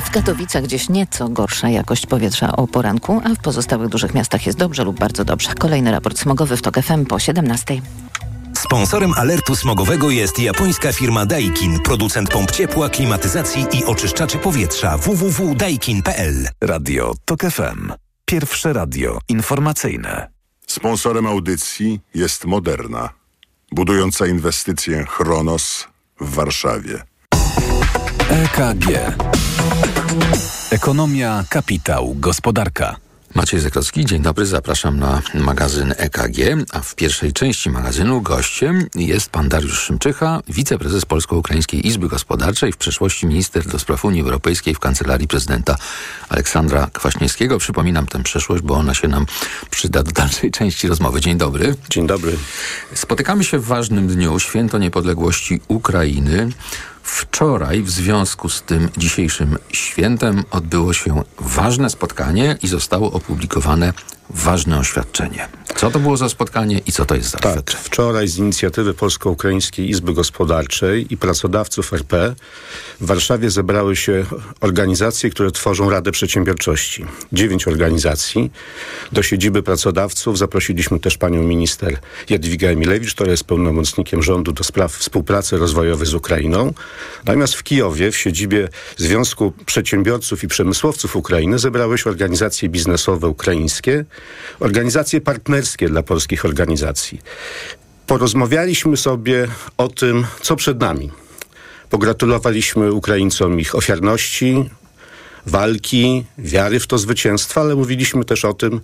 W Katowicach gdzieś nieco gorsza jakość powietrza o poranku, a w pozostałych dużych miastach jest dobrze lub bardzo dobrze. Kolejny raport smogowy w TOK FM po 17. Sponsorem alertu smogowego jest japońska firma Daikin, producent pomp ciepła, klimatyzacji i oczyszczaczy powietrza www.daikin.pl. Radio TOK FM. Pierwsze radio informacyjne. Sponsorem audycji jest Moderna, budująca inwestycję Chronos w Warszawie. EKG. Ekonomia, kapitał, gospodarka. Maciej Zekrocki, dzień dobry, zapraszam na magazyn EKG, a w pierwszej części magazynu gościem jest pan Dariusz Szymczycha, wiceprezes Polsko-Ukraińskiej Izby Gospodarczej, w przeszłości minister do spraw Unii Europejskiej w Kancelarii Prezydenta Aleksandra Kwaśniewskiego. Przypominam tę przeszłość, bo ona się nam przyda do dalszej części rozmowy. Dzień dobry. Dzień dobry. Spotykamy się w ważnym dniu, Święto Niepodległości Ukrainy. Wczoraj w związku z tym dzisiejszym świętem odbyło się ważne spotkanie i zostało opublikowane ważne oświadczenie. Co to było za spotkanie i co to jest za Tak, oświadczenie? wczoraj z inicjatywy Polsko-Ukraińskiej Izby Gospodarczej i pracodawców RP w Warszawie zebrały się organizacje, które tworzą Radę Przedsiębiorczości. Dziewięć organizacji. Do siedziby pracodawców zaprosiliśmy też panią minister Jadwigę Emilewicz, która jest pełnomocnikiem rządu do spraw współpracy rozwojowej z Ukrainą. Natomiast w Kijowie, w siedzibie Związku Przedsiębiorców i Przemysłowców Ukrainy zebrały się organizacje biznesowe ukraińskie, organizacje partnerskie dla polskich organizacji. Porozmawialiśmy sobie o tym, co przed nami. Pogratulowaliśmy Ukraińcom ich ofiarności, walki, wiary w to zwycięstwo, ale mówiliśmy też o tym,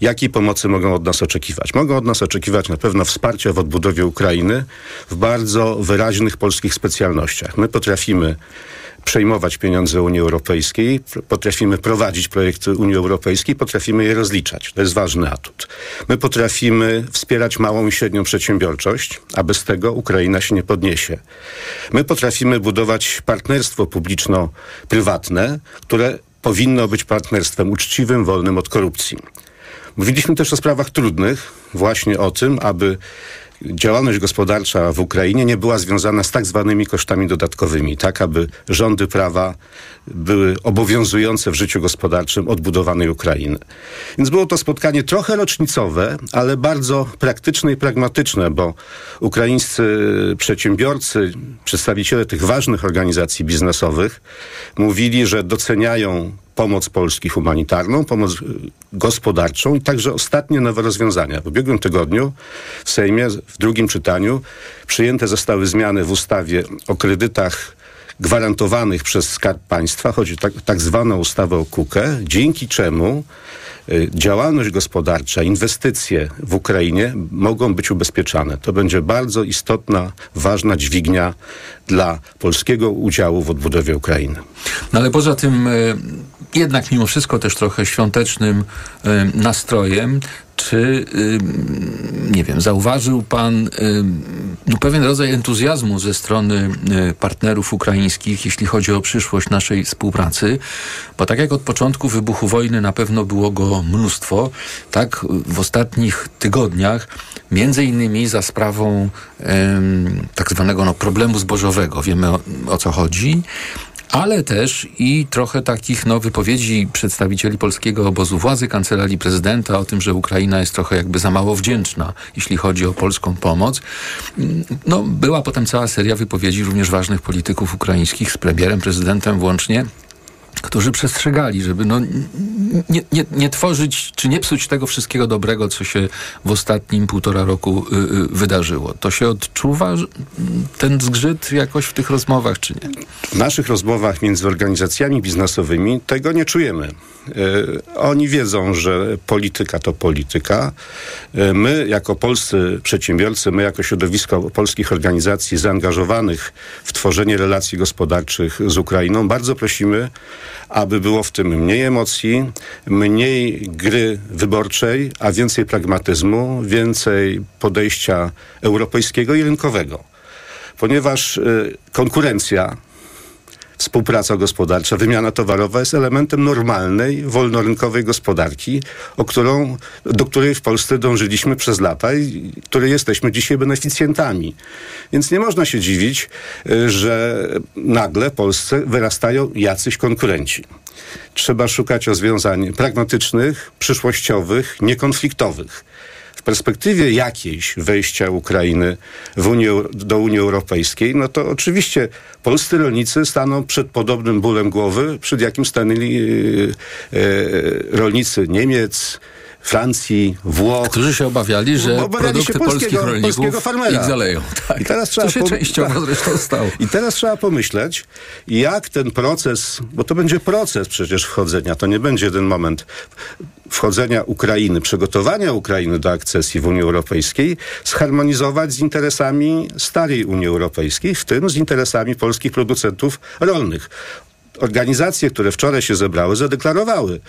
jakiej pomocy mogą od nas oczekiwać. Mogą od nas oczekiwać na pewno wsparcia w odbudowie Ukrainy w bardzo wyraźnych polskich specjalnościach. My potrafimy przejmować pieniądze Unii Europejskiej, potrafimy prowadzić projekty Unii Europejskiej, potrafimy je rozliczać. To jest ważny atut. My potrafimy wspierać małą i średnią przedsiębiorczość, a bez tego Ukraina się nie podniesie. My potrafimy budować partnerstwo publiczno-prywatne, które powinno być partnerstwem uczciwym, wolnym od korupcji. Mówiliśmy też o sprawach trudnych, właśnie o tym, aby działalność gospodarcza w Ukrainie nie była związana z tak zwanymi kosztami dodatkowymi, tak aby rządy prawa były obowiązujące w życiu gospodarczym odbudowanej Ukrainy. Więc było to spotkanie trochę rocznicowe, ale bardzo praktyczne i pragmatyczne, bo ukraińscy przedsiębiorcy, przedstawiciele tych ważnych organizacji biznesowych mówili, że doceniają pomoc Polski humanitarną, pomoc y, gospodarczą i także ostatnie nowe rozwiązania. W ubiegłym tygodniu w Sejmie w drugim czytaniu przyjęte zostały zmiany w ustawie o kredytach gwarantowanych przez Skarb Państwa, chodzi o tak, tak zwaną ustawę o KUKE, dzięki czemu y, działalność gospodarcza, inwestycje w Ukrainie mogą być ubezpieczane. To będzie bardzo istotna, ważna dźwignia dla polskiego udziału w odbudowie Ukrainy. No ale poza tym e, jednak mimo wszystko też trochę świątecznym nastrojem, czy, nie wiem, zauważył pan no, pewien rodzaj entuzjazmu ze strony e, partnerów ukraińskich, jeśli chodzi o przyszłość naszej współpracy? Bo tak jak od początku wybuchu wojny na pewno było go mnóstwo, tak w ostatnich tygodniach, między innymi za sprawą tak zwanego no, problemu zbożowego, wiemy o, o co chodzi, ale też i trochę takich no, wypowiedzi przedstawicieli polskiego obozu władzy, kancelarii prezydenta o tym, że Ukraina jest trochę jakby za mało wdzięczna, jeśli chodzi o polską pomoc. No, była potem cała seria wypowiedzi również ważnych polityków ukraińskich z premierem, prezydentem włącznie, którzy przestrzegali, żeby no, nie, nie, nie tworzyć, czy nie psuć tego wszystkiego dobrego, co się w ostatnim półtora roku y, y, wydarzyło. To się odczuwa, ten zgrzyt jakoś w tych rozmowach, czy nie? W naszych rozmowach między organizacjami biznesowymi tego nie czujemy. E, oni wiedzą, że polityka to polityka. E, my, jako polscy przedsiębiorcy, my, jako środowisko polskich organizacji zaangażowanych w tworzenie relacji gospodarczych z Ukrainą, bardzo prosimy, aby było w tym mniej emocji, mniej gry wyborczej, a więcej pragmatyzmu, więcej podejścia europejskiego i rynkowego. Ponieważ y, konkurencja współpraca gospodarcza, wymiana towarowa jest elementem normalnej, wolnorynkowej gospodarki, o którą, do której w Polsce dążyliśmy przez lata i której jesteśmy dzisiaj beneficjentami. Więc nie można się dziwić, y, że nagle w Polsce wyrastają jacyś konkurenci. Trzeba szukać rozwiązań pragmatycznych, przyszłościowych, niekonfliktowych w perspektywie jakiejś wejścia Ukrainy do Unii Europejskiej, no to oczywiście polscy rolnicy staną przed podobnym bólem głowy, przed jakim stanęli yy, yy, rolnicy Niemiec, Francji, Włoch. Którzy się obawiali, że Obawiali produkty się polskich polskiego- rolników polskiego farmera. ich zaleją. Tak. I teraz trzeba się częściowo tak. zresztą stało. I teraz trzeba pomyśleć, jak ten proces, bo to będzie proces przecież wchodzenia, to nie będzie jeden moment wchodzenia Ukrainy, przygotowania Ukrainy do akcesji w Unii Europejskiej, zharmonizować z interesami starej Unii Europejskiej, w tym z interesami polskich producentów rolnych. Organizacje, które wczoraj się zebrały, zadeklarowały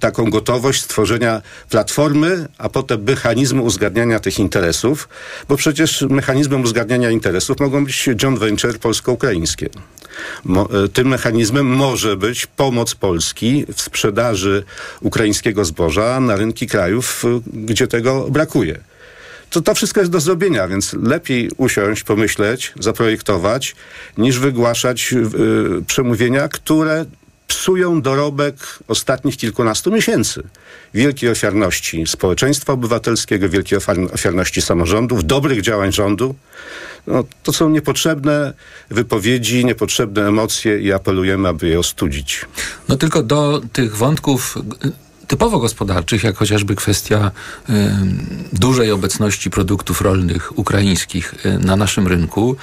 taką gotowość stworzenia platformy, a potem mechanizmu uzgadniania tych interesów, bo przecież mechanizmem uzgadniania interesów mogą być joint venture polsko-ukraińskie. Mo, e, tym mechanizmem może być pomoc Polski w sprzedaży ukraińskiego zboża na rynki krajów, e, gdzie tego brakuje. To, to wszystko jest do zrobienia, więc lepiej usiąść, pomyśleć, zaprojektować, niż wygłaszać y, przemówienia, które psują dorobek ostatnich kilkunastu miesięcy. Wielkiej ofiarności społeczeństwa obywatelskiego, wielkiej ofiar- ofiarności samorządów, dobrych działań rządu. No, to są niepotrzebne wypowiedzi, niepotrzebne emocje i apelujemy, aby je ostudzić. No tylko do tych wątków typowo gospodarczych, jak chociażby kwestia dużej obecności produktów rolnych ukraińskich y, na naszym rynku,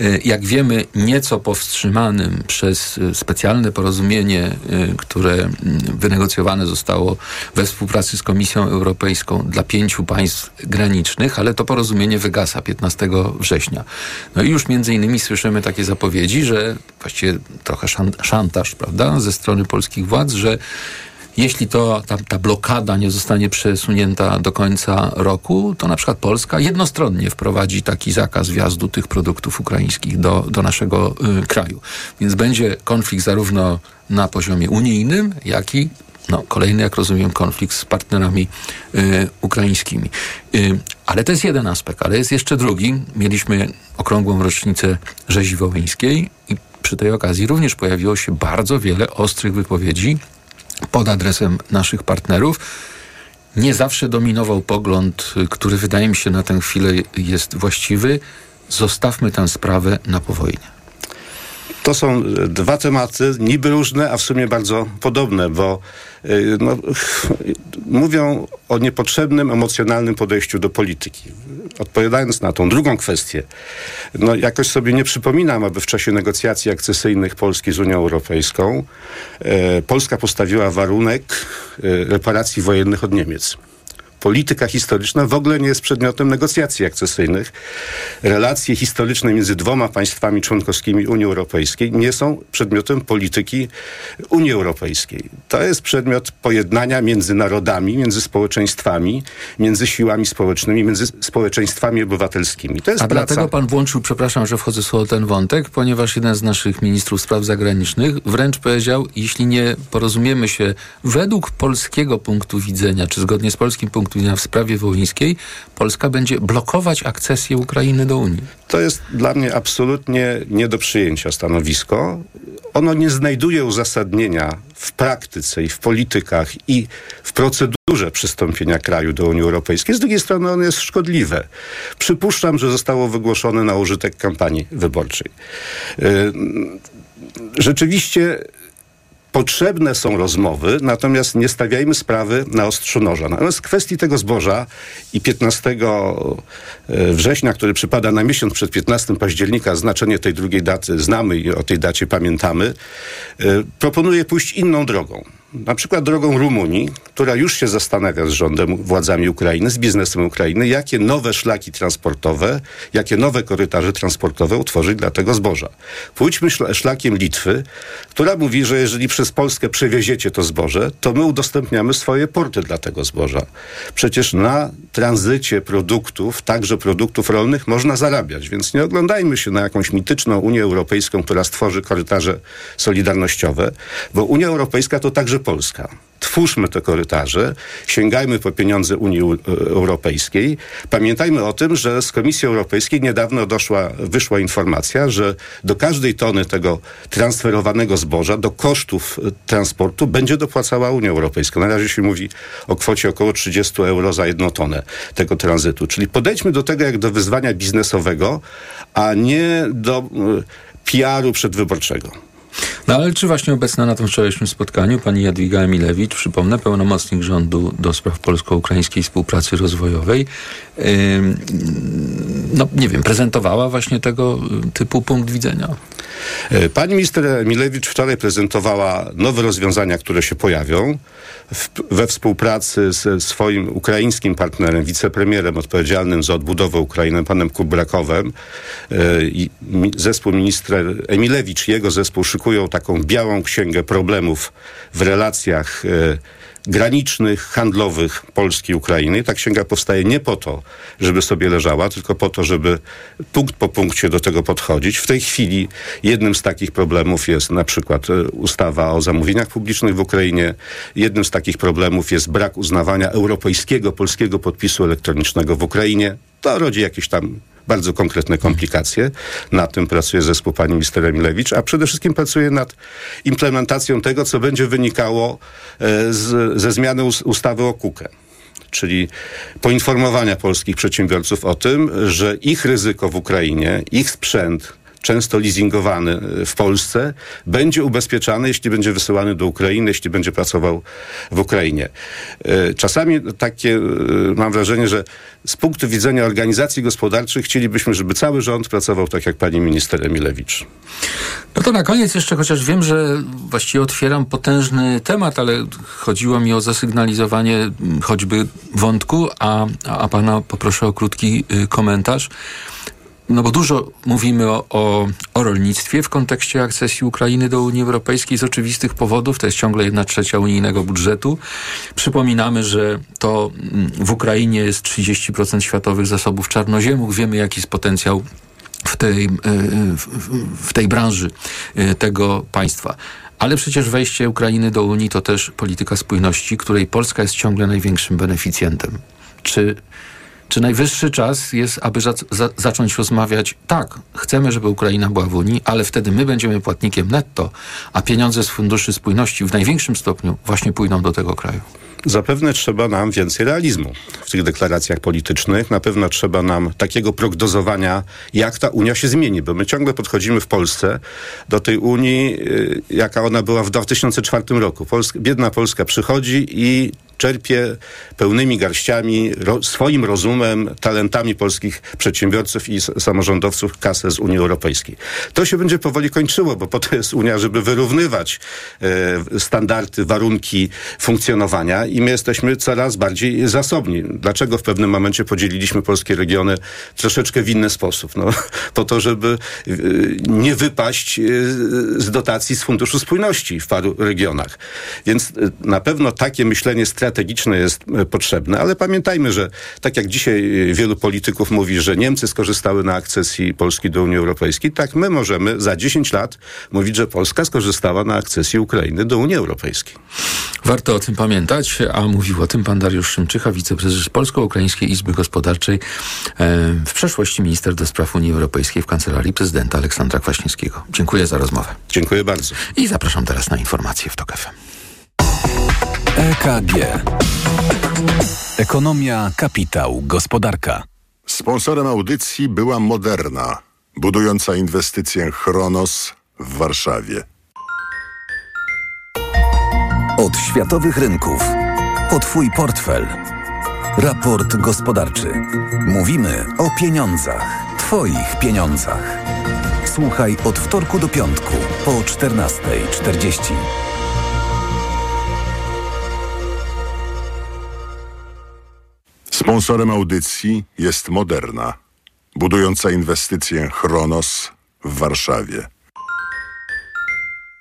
y, jak wiemy, nieco powstrzymanym przez y, specjalne porozumienie, które wynegocjowane zostało we współpracy z Komisją Europejską dla pięciu państw granicznych, ale to porozumienie wygasa 15 września. No i już między innymi słyszymy takie zapowiedzi, że właściwie trochę szan- szantaż, prawda, ze strony polskich władz, że jeśli to ta, ta blokada nie zostanie przesunięta do końca roku, to na przykład Polska jednostronnie wprowadzi taki zakaz wjazdu tych produktów ukraińskich do, do naszego y, kraju. Więc będzie konflikt zarówno na poziomie unijnym, jak i no, kolejny, jak rozumiem, konflikt z partnerami y, ukraińskimi. Y, ale to jest jeden aspekt, ale jest jeszcze drugi. Mieliśmy okrągłą rocznicę rzezi wołyńskiej i przy tej okazji również pojawiło się bardzo wiele ostrych wypowiedzi pod adresem naszych partnerów. Nie zawsze dominował pogląd, który wydaje mi się na tę chwilę jest właściwy. Zostawmy tę sprawę na powojnie. To są e, dwa tematy, niby różne, a w sumie bardzo podobne, bo y, no, mówią o niepotrzebnym, emocjonalnym podejściu do polityki. Odpowiadając na tą drugą kwestię, no jakoś sobie nie przypominam, aby w czasie negocjacji akcesyjnych Polski z Unią Europejską e, Polska postawiła warunek e, reparacji wojennych od Niemiec polityka historyczna w ogóle nie jest przedmiotem negocjacji akcesyjnych. Relacje historyczne między dwoma państwami członkowskimi Unii Europejskiej nie są przedmiotem polityki Unii Europejskiej. To jest przedmiot pojednania między narodami, między społeczeństwami, między siłami społecznymi, między społeczeństwami obywatelskimi. To jest A praca... dlatego pan włączył, przepraszam, że wchodzę słowo ten wątek, ponieważ jeden z naszych ministrów spraw zagranicznych wręcz powiedział, jeśli nie porozumiemy się według polskiego punktu widzenia, czy zgodnie z polskim punktem w sprawie wołyńskiej, Polska będzie blokować akcesję Ukrainy do Unii. To jest dla mnie absolutnie nie do przyjęcia stanowisko. Ono nie znajduje uzasadnienia w praktyce i w politykach i w procedurze przystąpienia kraju do Unii Europejskiej. Z drugiej strony ono jest szkodliwe. Przypuszczam, że zostało wygłoszone na użytek kampanii wyborczej. Yy, Rzeczywiście potrzebne są rozmowy, natomiast nie stawiajmy sprawy na ostrzu noża. Natomiast kwestii tego zboża i 15 września, który przypada na miesiąc przed 15 października, znaczenie tej drugiej daty znamy i o tej dacie pamiętamy, proponuję pójść inną drogą. Na przykład drogą Rumunii, która już się zastanawia z rządem, władzami Ukrainy, z biznesem Ukrainy, jakie nowe szlaki transportowe, jakie nowe korytarze transportowe utworzyć dla tego zboża. Pójdźmy szlakiem Litwy, która mówi, że jeżeli przez Polskę przewieziecie to zboże, to my udostępniamy swoje porty dla tego zboża. Przecież na tranzycie produktów, także produktów rolnych, można zarabiać, więc nie oglądajmy się na jakąś mityczną Unię Europejską, która stworzy korytarze solidarnościowe, bo Unia Europejska to także Polska. Twórzmy te korytarze, sięgajmy po pieniądze Unii Europejskiej. Pamiętajmy o tym, że z Komisji Europejskiej niedawno doszła, wyszła informacja, że do każdej tony tego transferowanego zboża, do kosztów e, transportu będzie dopłacała Unia Europejska. Na razie się mówi o kwocie około 30 euro za jedną tonę tego tranzytu. Czyli podejdźmy do tego jak do wyzwania biznesowego, a nie do e, PR-u przedwyborczego. No ale czy właśnie obecna na tym wczorajszym spotkaniu pani Jadwiga Emilewicz, przypomnę, pełnomocnik rządu do spraw polsko-ukraińskiej współpracy rozwojowej, yy, no nie wiem, prezentowała właśnie tego typu punkt widzenia? E, pani minister Emilewicz wczoraj prezentowała nowe rozwiązania, które się pojawią w, we współpracy ze swoim ukraińskim partnerem, wicepremierem odpowiedzialnym za odbudowę Ukrainy, panem Kubrakowem. I zespół minister Emilewicz, jego zespół taką białą księgę problemów w relacjach e, granicznych, handlowych Polski i Ukrainy. Ta księga powstaje nie po to, żeby sobie leżała, tylko po to, żeby punkt po punkcie do tego podchodzić. W tej chwili jednym z takich problemów jest na przykład e, ustawa o zamówieniach publicznych w Ukrainie. Jednym z takich problemów jest brak uznawania europejskiego, polskiego podpisu elektronicznego w Ukrainie. To rodzi jakieś tam bardzo konkretne komplikacje. Nad tym pracuje zespół pani minister Emilewicz, a przede wszystkim pracuje nad implementacją tego, co będzie wynikało e, z, ze zmiany ustawy o KUKE czyli poinformowania polskich przedsiębiorców o tym, że ich ryzyko w Ukrainie, ich sprzęt, często leasingowany w Polsce, będzie ubezpieczany, jeśli będzie wysyłany do Ukrainy, jeśli będzie pracował w Ukrainie. E, czasami takie e, mam wrażenie, że z punktu widzenia organizacji gospodarczych chcielibyśmy, żeby cały rząd pracował tak jak pani minister Emilewicz. No to na koniec jeszcze, chociaż wiem, że właściwie otwieram potężny temat, ale chodziło mi o zasygnalizowanie choćby wątku, a, a pana poproszę o krótki y, komentarz. No bo dużo mówimy o, o, o, rolnictwie w kontekście akcesji Ukrainy do Unii Europejskiej z oczywistych powodów. To jest ciągle jedna trzecia unijnego budżetu. Przypominamy, że to mm, w Ukrainie jest 30% światowych zasobów czarnoziemów. Wiemy, jaki jest potencjał w tej, e, w tej branży e, tego państwa. Ale przecież wejście Ukrainy do Unii to też polityka spójności, której Polska jest ciągle największym beneficjentem. Czy czy najwyższy czas jest, aby za, za, zacząć rozmawiać, tak, chcemy, żeby Ukraina była w Unii, ale wtedy my będziemy płatnikiem netto, a pieniądze z Funduszy Spójności w największym stopniu właśnie pójdą do tego kraju. Zapewne trzeba nam więcej realizmu w tych deklaracjach politycznych. Na pewno trzeba nam takiego prognozowania, jak ta Unia się zmieni, bo my ciągle podchodzimy w Polsce do tej Unii, y, jaka ona była w 2004 roku. Polska, biedna Polska przychodzi i czerpie pełnymi garściami, ro, swoim rozumem, talentami polskich przedsiębiorców i samorządowców kasę z Unii Europejskiej. To się będzie powoli kończyło, bo po to jest Unia, żeby wyrównywać e, standardy, warunki funkcjonowania i my jesteśmy coraz bardziej zasobni. Dlaczego w pewnym momencie podzieliliśmy polskie regiony troszeczkę w inny sposób? No, po to, żeby e, nie wypaść e, z dotacji z Funduszu Spójności w paru regionach. Więc e, na pewno takie myślenie strategiczne strategiczne jest e, potrzebne, ale pamiętajmy, że tak jak dzisiaj e, wielu polityków mówi, że Niemcy skorzystały na akcesji Polski do Unii Europejskiej, tak my możemy za 10 lat mówić, że Polska skorzystała na akcesji Ukrainy do Unii Europejskiej. Warto o tym pamiętać, a mówił o tym pan Dariusz Szymczycha, wiceprezes Polsko-Ukraińskiej Izby Gospodarczej, e, w przeszłości minister do spraw Unii Europejskiej w Kancelarii Prezydenta Aleksandra Kwaśniewskiego. Dziękuję za rozmowę. Dziękuję bardzo. I zapraszam teraz na informacje w TOK FM. EKG. Ekonomia, kapitał, gospodarka. Sponsorem audycji była Moderna, budująca inwestycję Chronos w Warszawie. Od światowych rynków. O Twój portfel. Raport gospodarczy. Mówimy o pieniądzach. Twoich pieniądzach. Słuchaj od wtorku do piątku po 14.40. Sponsorem audycji jest Moderna, budująca inwestycję Chronos w Warszawie.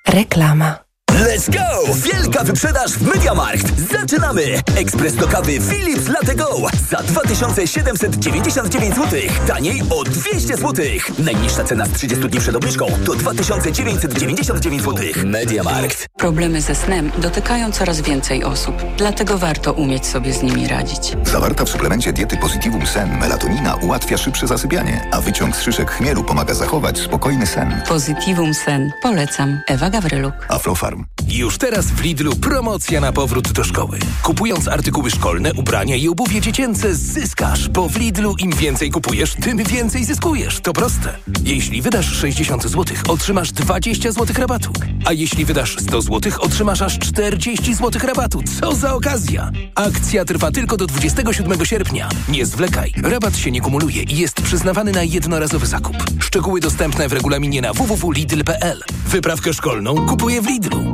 Reklama. Let's go! Wielka wyprzedaż w Mediamarkt! Zaczynamy! Ekspres do kawy Philips Latte Go za 2799 zł. Taniej o 200 zł. Najniższa cena z 30 dni przed obniżką to 2999 zł. Mediamarkt. Problemy ze snem dotykają coraz więcej osób, dlatego warto umieć sobie z nimi radzić. Zawarta w suplemencie diety Positivum Sen melatonina ułatwia szybsze zasypianie, a wyciąg z szyszek chmielu pomaga zachować spokojny sen. Positivum Sen. Polecam. Ewa Gawryluk. Aflofarm. Już teraz w Lidlu promocja na powrót do szkoły. Kupując artykuły szkolne, ubrania i obuwie dziecięce zyskasz, bo w Lidlu im więcej kupujesz, tym więcej zyskujesz. To proste. Jeśli wydasz 60 zł, otrzymasz 20 zł rabatu. A jeśli wydasz 100 zł, otrzymasz aż 40 zł rabatu. Co za okazja! Akcja trwa tylko do 27 sierpnia. Nie zwlekaj. Rabat się nie kumuluje i jest przyznawany na jednorazowy zakup. Szczegóły dostępne w regulaminie na www.lidl.pl. Wyprawkę szkolną kupuję w Lidlu.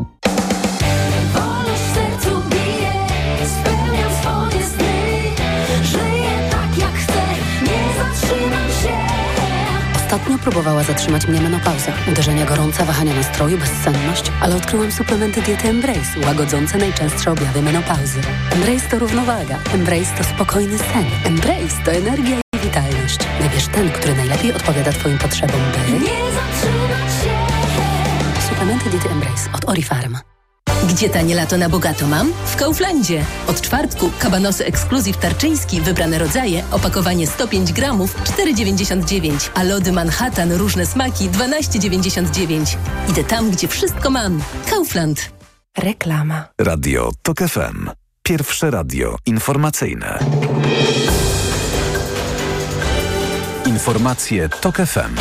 Ostatnio próbowała zatrzymać mnie menopauza. Uderzenia gorąca, wahania nastroju, bezsenność, ale odkryłam suplementy diety Embrace, łagodzące najczęstsze objawy menopauzy. Embrace to równowaga. Embrace to spokojny sen. Embrace to energia i witalność. Wybierz ten, który najlepiej odpowiada Twoim potrzebom, by... Nie zatrzymać się. Suplementy diety Embrace od Orifarm. Gdzie tanie lato na bogato mam? W Kauflandzie. Od czwartku kabanosy ekskluzyw tarczyński, wybrane rodzaje, opakowanie 105 gramów, 4,99, a lody Manhattan, różne smaki, 12,99. Idę tam, gdzie wszystko mam. Kaufland. Reklama. Radio TOK FM. Pierwsze radio informacyjne. Informacje TOK FM.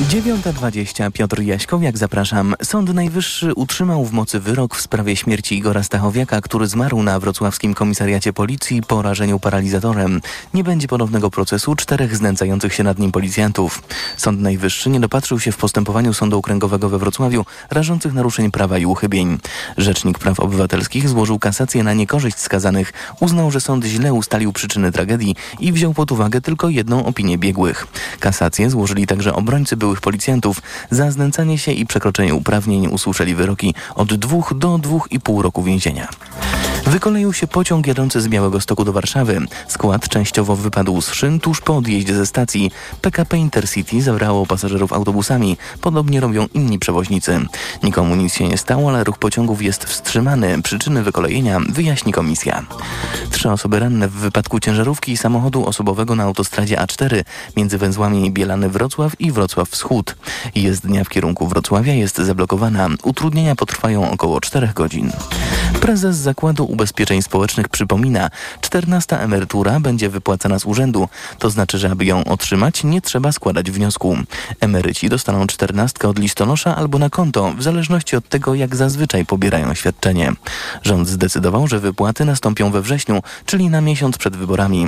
9.20 Piotr Jaśkowiak, zapraszam. Sąd Najwyższy utrzymał w mocy wyrok w sprawie śmierci Igora Stachowiaka, który zmarł na wrocławskim komisariacie policji po rażeniu paralizatorem. Nie będzie ponownego procesu czterech znęcających się nad nim policjantów. Sąd Najwyższy nie dopatrzył się w postępowaniu Sądu Okręgowego we Wrocławiu rażących naruszeń prawa i uchybień. Rzecznik Praw Obywatelskich złożył kasację na niekorzyść skazanych. Uznał, że sąd źle ustalił przyczyny tragedii i wziął pod uwagę tylko jedną opinię biegłych. Kasację złożyli także obrońcy byłych policjantów. Za znęcanie się i przekroczenie uprawnień usłyszeli wyroki od dwóch do dwóch i pół roku więzienia. Wykoleił się pociąg jadący z Białego Stoku do Warszawy. Skład częściowo wypadł z szyn tuż po odjeździe ze stacji. PKP Intercity zabrało pasażerów autobusami. Podobnie robią inni przewoźnicy. Nikomu nic się nie stało, ale ruch pociągów jest wstrzymany. Przyczyny wykolejenia wyjaśni komisja. Trzy osoby ranne w wypadku ciężarówki i samochodu osobowego na autostradzie A4 między węzłami Bielany-Wrocław i Wrocław Wschód. Jezdnia w kierunku Wrocławia jest zablokowana. Utrudnienia potrwają około 4 godzin. Prezes Zakładu Ubezpieczeń Społecznych przypomina, 14 emerytura będzie wypłacana z urzędu. To znaczy, że aby ją otrzymać, nie trzeba składać wniosku. Emeryci dostaną 14 od listonosza albo na konto, w zależności od tego, jak zazwyczaj pobierają świadczenie. Rząd zdecydował, że wypłaty nastąpią we wrześniu, czyli na miesiąc przed wyborami.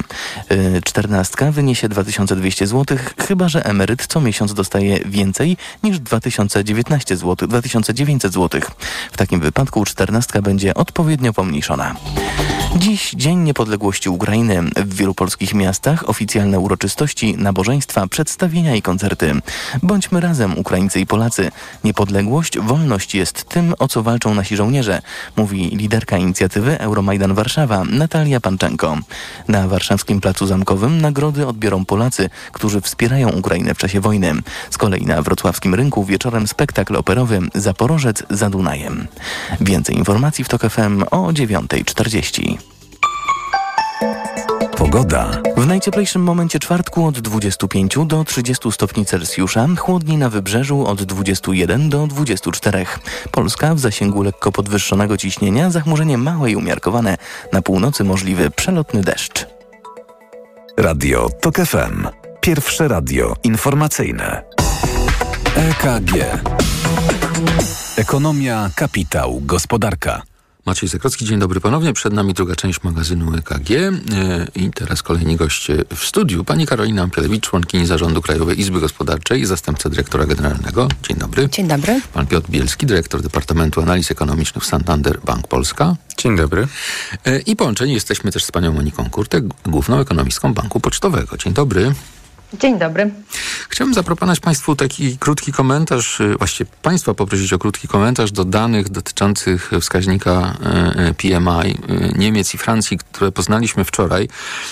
Yy, 14 wyniesie 2200 zł, chyba że emeryt co miesiąc dostaje więcej niż 2019 zł, 2900 zł. W takim wypadku 14 będzie odpowiednio pomniejszona. Dziś Dzień Niepodległości Ukrainy. W wielu polskich miastach oficjalne uroczystości, nabożeństwa, przedstawienia i koncerty. Bądźmy razem, Ukraińcy i Polacy. Niepodległość, wolność jest tym, o co walczą nasi żołnierze, mówi liderka inicjatywy Euromajdan Warszawa, Natalia Panczenko. Na warszawskim Placu Zamkowym nagrody odbiorą Polacy, którzy wspierają Ukrainę w czasie wojny. Z kolei na wrocławskim rynku wieczorem spektakl operowy Zaporożec za Dunajem. Więcej informacji w TOK FM o 9.40. Pogoda. W najcieplejszym momencie czwartku od 25 do 30 stopni Celsjusza, chłodniej na wybrzeżu od 21 do 24. Polska w zasięgu lekko podwyższonego ciśnienia, zachmurzenie małe i umiarkowane. Na północy możliwy przelotny deszcz. Radio TOK FM. Pierwsze radio informacyjne. EKG. Ekonomia, kapitał, gospodarka. Maciej Zakrocki, dzień dobry ponownie. Przed nami druga część magazynu EKG. E, I teraz kolejni goście w studiu. Pani Karolina Ampielewicz, członkini Zarządu Krajowej Izby Gospodarczej i zastępca dyrektora generalnego. Dzień dobry. Dzień dobry. Pan Piotr Bielski, dyrektor Departamentu Analiz Ekonomicznych w Santander Bank Polska. Dzień dobry. E, I połączeni jesteśmy też z panią Moniką Kurtek, główną ekonomistką Banku Pocztowego. Dzień dobry. Dzień dobry. Chciałbym zaproponować Państwu taki krótki komentarz, y, właściwie Państwa poprosić o krótki komentarz do danych dotyczących wskaźnika y, y, PMI Niemiec i Francji, które poznaliśmy wczoraj.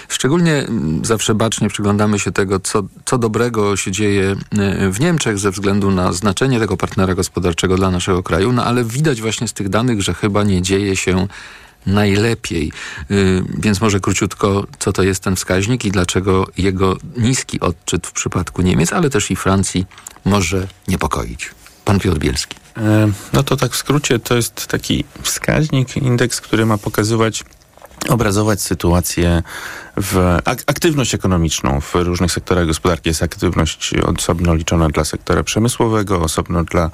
Szczególnie zawsze bacznie przyglądamy się tego, co, co dobrego się dzieje w Niemczech ze względu na znaczenie tego partnera gospodarczego dla naszego kraju, no ale widać właśnie z tych danych, że chyba nie dzieje się najlepiej. Y, więc może króciutko, co to jest ten wskaźnik i dlaczego jego niski odczyt w przypadku Niemiec, ale też i Francji może niepokoić. Pan Piotr Bielski. E, no to tak w skrócie, to jest taki wskaźnik, indeks, który ma pokazywać obrazować sytuację w ak aktywność ekonomiczną w różnych sektorach gospodarki. Jest aktywność osobno liczona dla sektora przemysłowego, osobno dla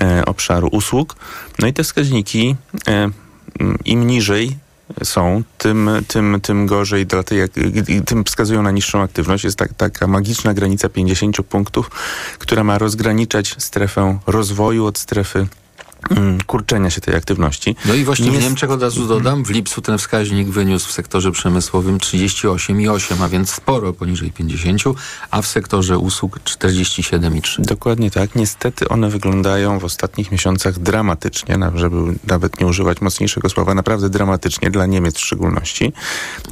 e, obszaru usług. No i te wskaźniki e, im niżej są, tym, tym, tym gorzej, dla tej, tym wskazują na niższą aktywność. Jest tak, taka magiczna granica 50 punktów, która ma rozgraniczać strefę rozwoju od strefy kurczenia się tej aktywności. No i właśnie w Niemczech od razu dodam, w lipcu ten wskaźnik wyniósł w sektorze przemysłowym 38,8, a więc sporo poniżej 50, a w sektorze usług 47,3. Dokładnie tak. Niestety one wyglądają w ostatnich miesiącach dramatycznie, żeby nawet nie używać mocniejszego słowa, naprawdę dramatycznie dla Niemiec w szczególności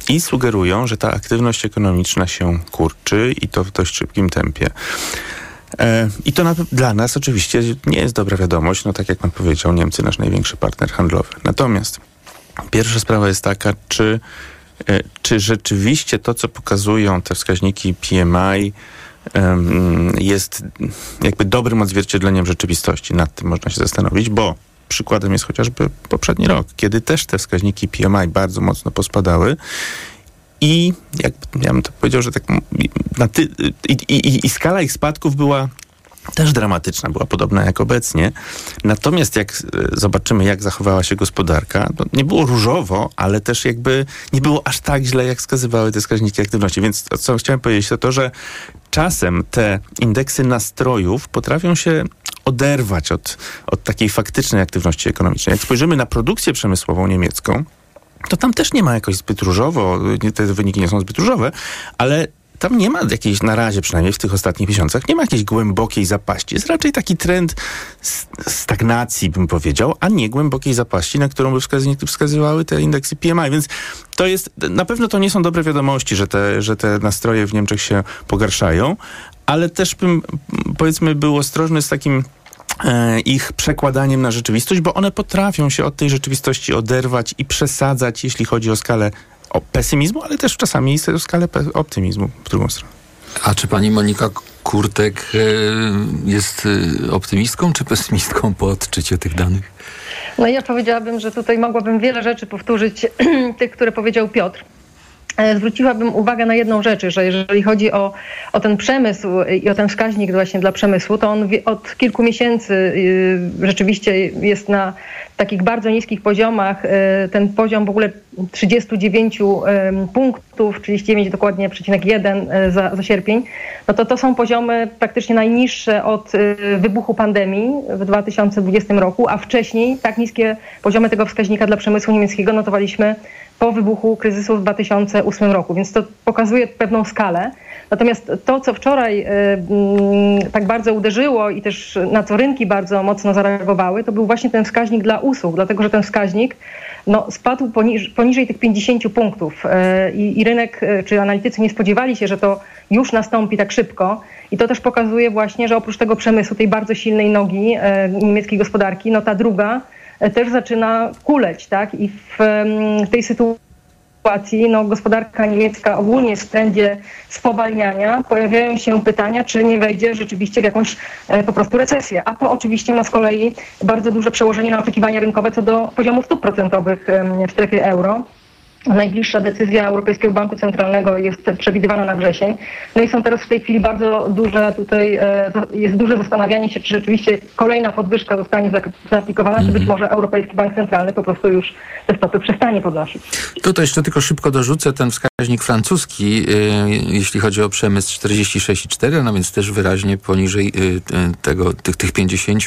i sugerują, że ta aktywność ekonomiczna się kurczy i to w dość szybkim tempie. E, I to na, dla nas oczywiście nie jest dobra wiadomość, no tak jak pan powiedział, Niemcy nasz największy partner handlowy. Natomiast pierwsza sprawa jest taka, czy, e, czy rzeczywiście to, co pokazują te wskaźniki PMI, jest jakby dobrym odzwierciedleniem rzeczywistości. Nad tym można się zastanowić, bo przykładem jest chociażby poprzedni rok, kiedy też te wskaźniki PMI bardzo mocno pospadały i jak ja bym to powiedział, że tak ty, i, i, i skala ich spadków była też dramatyczna, była podobna jak obecnie. Natomiast jak e, zobaczymy, jak zachowała się gospodarka, nie było różowo, ale też jakby nie było aż tak źle, jak wskazywały te wskaźniki aktywności. Więc to, co chciałem powiedzieć, to to, że czasem te indeksy nastrojów potrafią się oderwać od, od takiej faktycznej aktywności ekonomicznej. Jak spojrzymy na produkcję przemysłową niemiecką, to tam też nie ma jakoś zbyt różowo, te wyniki nie są zbyt różowe, ale tam nie ma jakiejś, na razie przynajmniej w tych ostatnich miesiącach, nie ma jakiejś głębokiej zapaści. Jest raczej taki trend stagnacji, bym powiedział, a nie głębokiej zapaści, na którą by wskazywały te indeksy PMI. Więc to jest, na pewno to nie są dobre wiadomości, że te, że te nastroje w Niemczech się pogarszają, ale też bym, powiedzmy, był ostrożny z takim ich przekładaniem na rzeczywistość, bo one potrafią się od tej rzeczywistości oderwać i przesadzać, jeśli chodzi o skalę o pesymizmu, ale też czasami o skalę optymizmu w drugą stronę. A czy pani Monika Kurtek e, jest e, optymistką czy pesymistką po odczyciu tych danych? No ja powiedziałabym, że tutaj mogłabym wiele rzeczy powtórzyć, tych, które powiedział Piotr. E, zwróciłabym uwagę na jedną rzecz, że jeżeli chodzi o, o ten przemysł i o ten wskaźnik właśnie dla przemysłu, to on od kilku miesięcy y, rzeczywiście jest na takich bardzo niskich poziomach. E, ten poziom w ogóle 39 punktów, 39 dokładnie, przecinek 1 e, za, za sierpień, no to to są poziomy praktycznie najniższe od wybuchu pandemii w 2020 roku, a wcześniej tak niskie poziomy tego wskaźnika dla przemysłu niemieckiego notowaliśmy po wybuchu kryzysu w 2008 roku, więc to pokazuje pewną skalę. Natomiast to, co wczoraj y, mm, tak bardzo uderzyło i też na co rynki bardzo mocno zareagowały, to był właśnie ten wskaźnik dla usług, dlatego że ten wskaźnik no, spadł poniż, poniżej tych 50 punktów y, i, i rynek y, czy analitycy nie spodziewali się, że to już nastąpi tak szybko. I to też pokazuje właśnie, że oprócz tego przemysłu, tej bardzo silnej nogi niemieckiej gospodarki, no ta druga też zaczyna kuleć, tak? I w, w tej sytuacji no, gospodarka niemiecka ogólnie jest w trendzie spowalniania. Pojawiają się pytania, czy nie wejdzie rzeczywiście w jakąś e, po prostu recesję. A to oczywiście ma z kolei bardzo duże przełożenie na oczekiwania rynkowe co do poziomu stóp procentowych w strefie euro. Najbliższa decyzja Europejskiego Banku Centralnego jest przewidywana na wrzesień. No i są teraz w tej chwili bardzo duże tutaj, e, jest duże zastanawianie się, czy rzeczywiście kolejna podwyżka zostanie zaaplikowana, czy być może Europejski Bank Centralny po prostu już te stopy przestanie podnosić. To jeszcze tylko szybko dorzucę ten wskaźnik francuski, y, jeśli chodzi o przemysł 46,4, no więc też wyraźnie poniżej y, tego, tych, tych 50,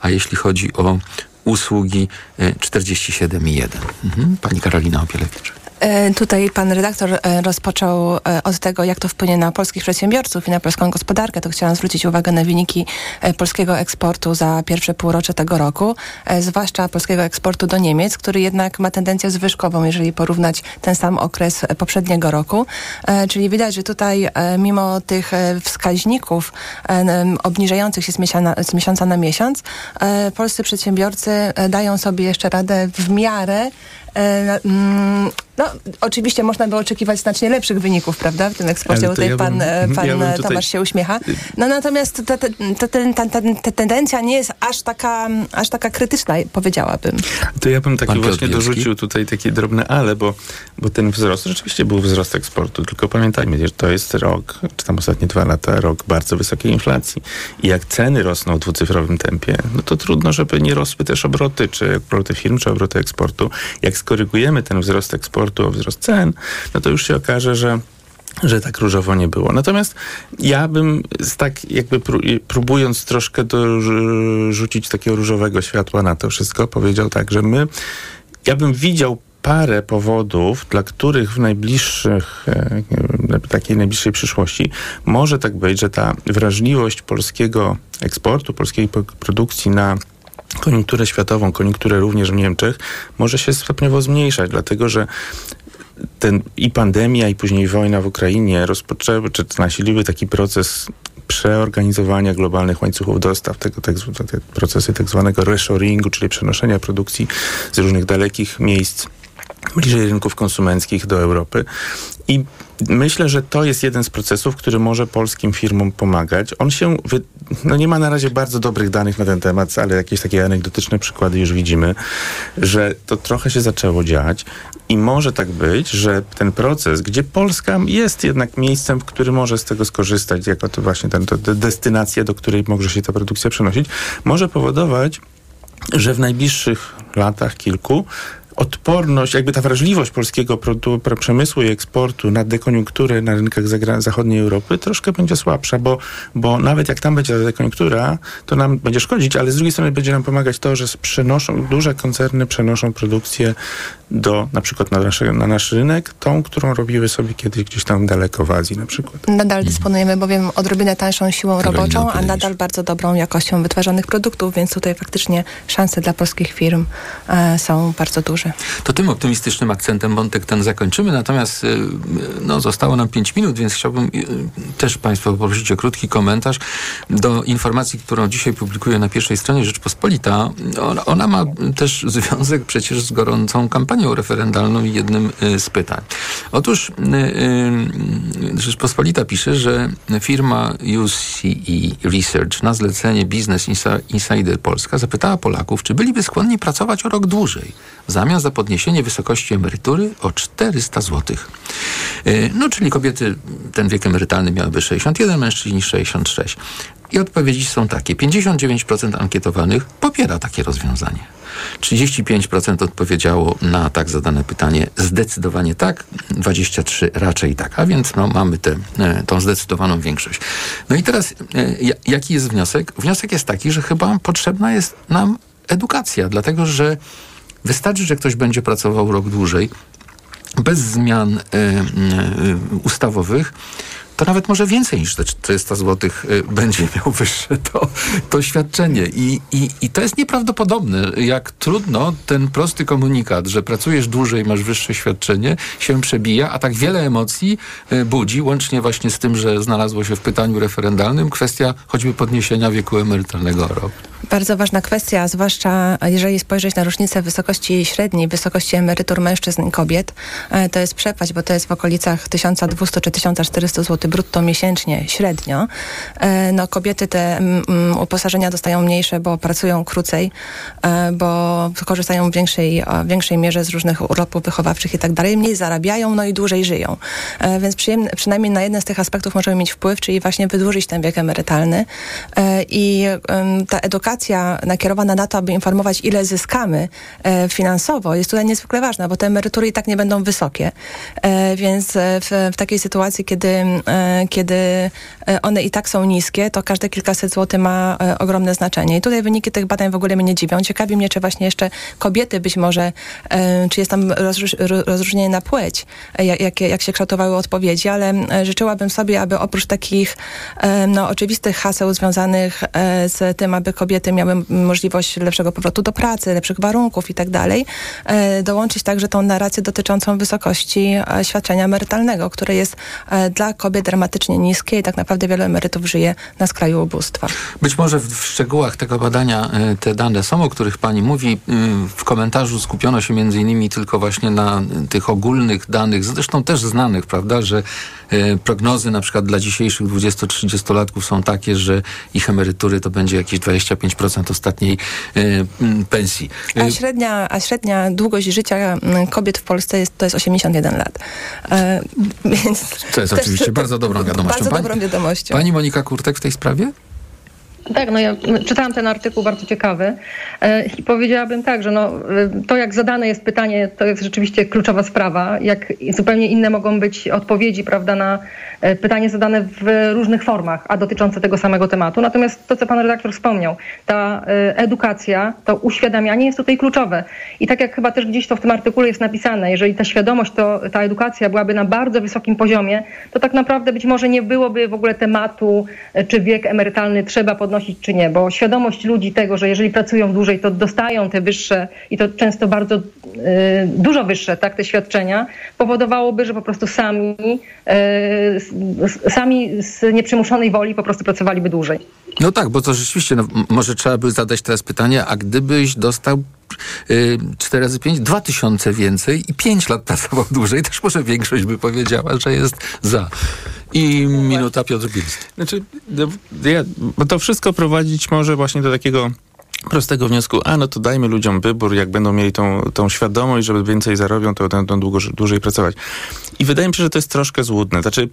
a jeśli chodzi o usługi y, 47,1. Mhm. Pani Karolina Opielewicz. E, Tutaj pan redaktor e, rozpoczął e, od tego, jak to wpłynie na polskich przedsiębiorców i na polską gospodarkę. To chciałam zwrócić uwagę na wyniki polskiego eksportu za pierwsze półrocze tego roku, zwłaszcza polskiego eksportu do Niemiec, który jednak ma tendencję zwyżkową, jeżeli porównać ten sam okres poprzedniego roku. Czyli widać, że tutaj mimo tych wskaźników obniżających się z, miesiana, z miesiąca na miesiąc, polscy przedsiębiorcy dają sobie jeszcze radę w miarę No, oczywiście można by oczekiwać znacznie lepszych wyników, prawda, w tym eksporcie. Tutaj ja pan, bym- e, pan ja e, Tomasz się uśmiecha. No natomiast ta, ta, ta, ta, ta, ta, ta tendencja nie jest aż taka, aż taka krytyczna, powiedziałabym. To ja bym taki Pan właśnie Bielski. dorzucił tutaj takie drobne ale, bo, bo ten wzrost rzeczywiście był wzrost eksportu, tylko pamiętajmy, że to jest rok, czy tam ostatnie dwa lata, rok bardzo wysokiej inflacji. I jak ceny rosną w dwucyfrowym tempie, no to trudno, żeby nie rosły też obroty, czy obroty firm, czy obroty eksportu. Jak skorygujemy ten wzrost eksportu o wzrost cen, no to już się okaże, że że tak różowo nie było. Natomiast ja bym tak jakby pró- próbując troszkę dorzucić takiego różowego światła na to wszystko, powiedział tak, że my, ja bym widział parę powodów, dla których w najbliższych, e, takiej najbliższej przyszłości może tak być, że ta wrażliwość polskiego eksportu, polskiej po- produkcji na koniunkturę światową, koniunkturę również w Niemczech, może się stopniowo zmniejszać, dlatego że ten i pandemia, i później wojna w Ukrainie rozpoczęły, czy nasiliły taki proces przeorganizowania globalnych łańcuchów dostaw, tego, tak, te procesy tak zwanego reshoringu, czyli przenoszenia produkcji z różnych dalekich miejsc bliżej rynków konsumenckich do Europy. I myślę, że to jest jeden z procesów, który może polskim firmom pomagać. On się, wy... no nie ma na razie bardzo dobrych danych na ten temat, ale jakieś takie anegdotyczne przykłady już widzimy, że to trochę się zaczęło dziać i może tak być, że ten proces, gdzie Polska jest jednak miejscem, w którym może z tego skorzystać, jako to właśnie ten, to, destynacja, do której może się ta produkcja przenosić, może powodować, że w najbliższych latach kilku odporność, jakby ta wrażliwość polskiego przemysłu i eksportu na dekoniunkturę na rynkach zachodniej Europy troszkę będzie słabsza, bo, bo nawet jak tam będzie ta dekoniunktura, to nam będzie szkodzić, ale z drugiej strony będzie nam pomagać to, że przenoszą, duże koncerny przenoszą produkcję do, na przykład na, nasze, na nasz rynek, tą, którą robiły sobie kiedyś gdzieś tam daleko w Azji na przykład. Nadal dysponujemy bowiem odrobinę tańszą siłą roboczą, a nadal bardzo dobrą jakością wytwarzanych produktów, więc tutaj faktycznie szanse dla polskich firm e, są bardzo duże. To tym optymistycznym akcentem wątek ten zakończymy, natomiast y, no, zostało nam 5 minut, więc chciałbym y, też Państwa poprosić o krótki komentarz do informacji, którą dzisiaj publikuję na pierwszej stronie Rzeczpospolita. Ona, ona ma też związek przecież z gorącą kampanią referendalną i jednym y, z pytań. Otóż y, y, Rzeczpospolita pisze, że firma UCE Research na zlecenie Business Insi- Insider Polska zapytała Polaków, czy byliby skłonni pracować o rok dłużej w za podniesienie wysokości emerytury o 400 zł. No, czyli kobiety ten wiek emerytalny miałyby 61, mężczyźni 66. I odpowiedzi są takie. 59% ankietowanych popiera takie rozwiązanie. 35% odpowiedziało na tak zadane pytanie zdecydowanie tak, 23% raczej tak. A więc no, mamy tę e, tą zdecydowaną większość. No i teraz e, ja- jaki jest wniosek? Wniosek jest taki, że chyba potrzebna jest nam edukacja, dlatego że wystarczy, że ktoś będzie pracował rok dłużej, bez zmian e, e, ustawowych, to nawet może więcej niż te 400 zł będzie miał wyższe to, to świadczenie. I, i, I to jest nieprawdopodobne, jak trudno ten prosty komunikat, że pracujesz dłużej, masz wyższe świadczenie, się przebija, a tak wiele emocji e, budzi, łącznie właśnie z tym, że znalazło się w pytaniu referendalnym kwestia choćby podniesienia wieku emerytalnego rok. Bardzo ważna kwestia, zwłaszcza jeżeli spojrzeć na różnicę wysokości średniej, wysokości emerytur mężczyzn i kobiet, e, to jest przepaść, bo to jest w okolicach 1200 czy 1400 zł brutto miesięcznie średnio. E, No kobiety te mm, mm, uposażenia dostają mniejsze, bo pracują krócej, e, bo korzystają w większej, e, w większej mierze z różnych urlopów wychowawczych i tak dalej. Mniej zarabiają, no i dłużej żyją. Więc przynajmniej na jeden z tych aspektów możemy mieć wpływ, czyli właśnie wydłużyć ten wiek emerytalny. I ta edukacja nakierowana na to, aby informować, ile zyskamy finansowo, jest tutaj niezwykle ważna, bo te emerytury i tak nie będą wysokie. Więc w, w takiej sytuacji, kiedy, kiedy e, one i tak są niskie, to każde kilkaset złotych ma e, ogromne znaczenie. I tutaj wyniki tych badań w ogóle mnie nie dziwią. Ciekawi mnie, czy właśnie jeszcze kobiety być może, e, czy jest tam rozróż, ro- rozróżnienie na płeć, e, jak, jak, się kształtowały odpowiedzi, ale e, życzyłabym sobie, aby oprócz takich e, no, oczywistych haseł związanych e, z tym, aby kobiety miały możliwość lepszego powrotu do pracy, lepszych warunków i tak dalej, e, dołączyć także tą narrację dotyczącą wysokości e, świadczenia emerytalnego, które jest e, dla kobiet dramatycznie niskie i tak naprawdę wielu emerytów żyje na skraju ubóstwa. Być może w, w szczegółach tego badania e, te dane są, o których pani mówi. Mm, W komentarzu skupiono się między innymi tylko właśnie na e, tych ogólnych danych, zresztą też znanych, prawda, że e, prognozy na przykład dla dzisiejszych 20-30-latków są takie, że ich emerytury to będzie jakieś 25% ostatniej e, pensji. E, A średnia, a średnia długość życia kobiet w Polsce jest, to jest 81 lat. E, więc To jest oczywiście bardzo dobrą wiadomością. Bardzo Pani- dobrą wiadomością. Pani Monika Kurtek w tej sprawie? Tak, no ja czytałam ten artykuł bardzo ciekawy e, i powiedziałabym tak, że no, e, to jak zadane jest pytanie, to jest rzeczywiście kluczowa sprawa. Jak zupełnie inne mogą być odpowiedzi, prawda, na pytanie zadane w różnych formach, a dotyczące tego samego tematu. Natomiast to, co pan redaktor wspomniał, ta e, edukacja, to uświadamianie jest tutaj kluczowe. I tak jak chyba też gdzieś to w tym artykule jest napisane, jeżeli ta świadomość, to, ta edukacja byłaby na bardzo wysokim poziomie, to tak naprawdę być może nie byłoby w ogóle tematu, e, czy wiek emerytalny trzeba podnosić, czy nie, bo świadomość ludzi tego, że jeżeli pracują dłużej, to dostają te wyższe i to często bardzo e, dużo wyższe, tak, te świadczenia, powodowałoby, że po prostu sami, e, sami z nieprzymuszonej woli po prostu pracowaliby dłużej. No tak, bo to rzeczywiście, no, może trzeba by zadać teraz pytanie, a gdybyś dostał y, 4 razy 5, 2000 więcej i 5 lat pracował dłużej, też może większość by powiedziała, że jest za. I minuta Piotr Bielski. Znaczy, no, ja, bo to wszystko prowadzić może właśnie do takiego prostego wniosku, a no to dajmy ludziom wybór, jak będą mieli tą, tą świadomość, żeby więcej zarobią, to będą długo, dłużej pracować. I wydaje mi się, że to jest troszkę złudne. Znaczy,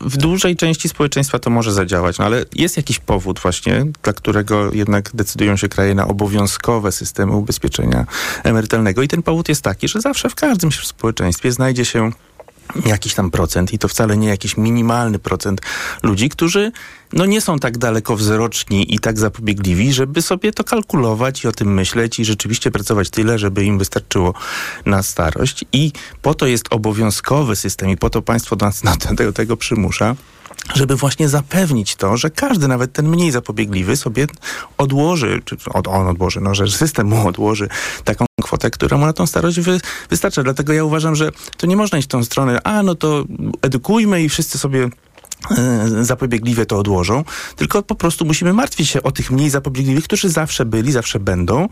w dużej części społeczeństwa to może zadziałać, no ale jest jakiś powód właśnie, dla którego jednak decydują się kraje na obowiązkowe systemy ubezpieczenia emerytalnego. I ten powód jest taki, że zawsze w każdym społeczeństwie znajdzie się jakiś tam procent i to wcale nie jakiś minimalny procent ludzi, którzy no nie są tak dalekowzroczni i tak zapobiegliwi, żeby sobie to kalkulować i o tym myśleć i rzeczywiście pracować tyle, żeby im wystarczyło na starość. I po to jest obowiązkowy system i po to państwo nas na tego, tego przymusza żeby właśnie zapewnić to, że każdy, nawet ten mniej zapobiegliwy, sobie odłoży, czy on odłoży, no, że system mu odłoży taką kwotę, która mu na tą starość wy, wystarcza. Dlatego ja uważam, że to nie można iść w tą stronę, a no to edukujmy i wszyscy sobie e, zapobiegliwie to odłożą, tylko po prostu musimy martwić się o tych mniej zapobiegliwych, którzy zawsze byli, zawsze będą.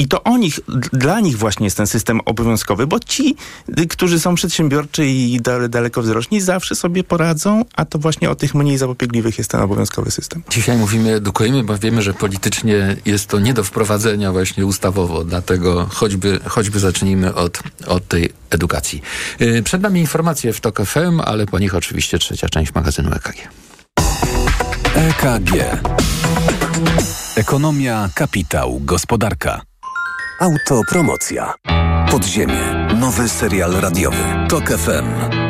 I to o nich, dla nich właśnie jest ten system obowiązkowy, bo ci, y, którzy są przedsiębiorczy i dale, dalekowzroczni, zawsze sobie poradzą, a to właśnie o tych mniej zapobiegliwych jest ten obowiązkowy system. Dzisiaj mówimy edukujemy, bo wiemy, że politycznie jest to nie do wprowadzenia właśnie ustawowo, dlatego choćby, choćby zacznijmy od, od tej edukacji. Yy, Przed nami informacje w TOK FM, ale po nich oczywiście trzecia część magazynu EKG. EKG. Ekonomia, kapitał, gospodarka. Autopromocja. Podziemie. Nowy serial radiowy. Tok FM.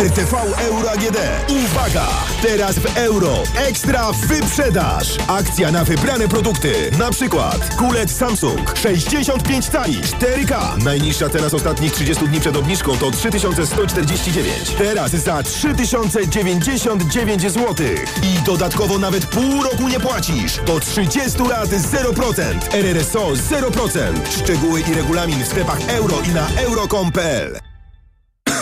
RTV Euro AGD. Uwaga! Teraz w euro. Ekstra wyprzedaż. Akcja na wybrane produkty. Na przykład kulet Samsung 65 cali 4K. Najniższa cena z ostatnich 30 dni przed obniżką to 3149. Teraz za 3099 zł. I dodatkowo nawet pół roku nie płacisz. Do 30 lat 0%. RRSO 0%. Szczegóły i regulamin w sklepach euro i na euro.com.pl.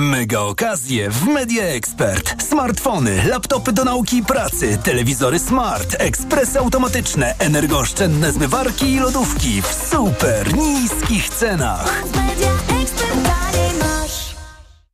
Mega okazje w Media Expert. Smartfony, laptopy do nauki i pracy, telewizory smart, ekspresy automatyczne, energooszczędne zmywarki i lodówki w super niskich cenach.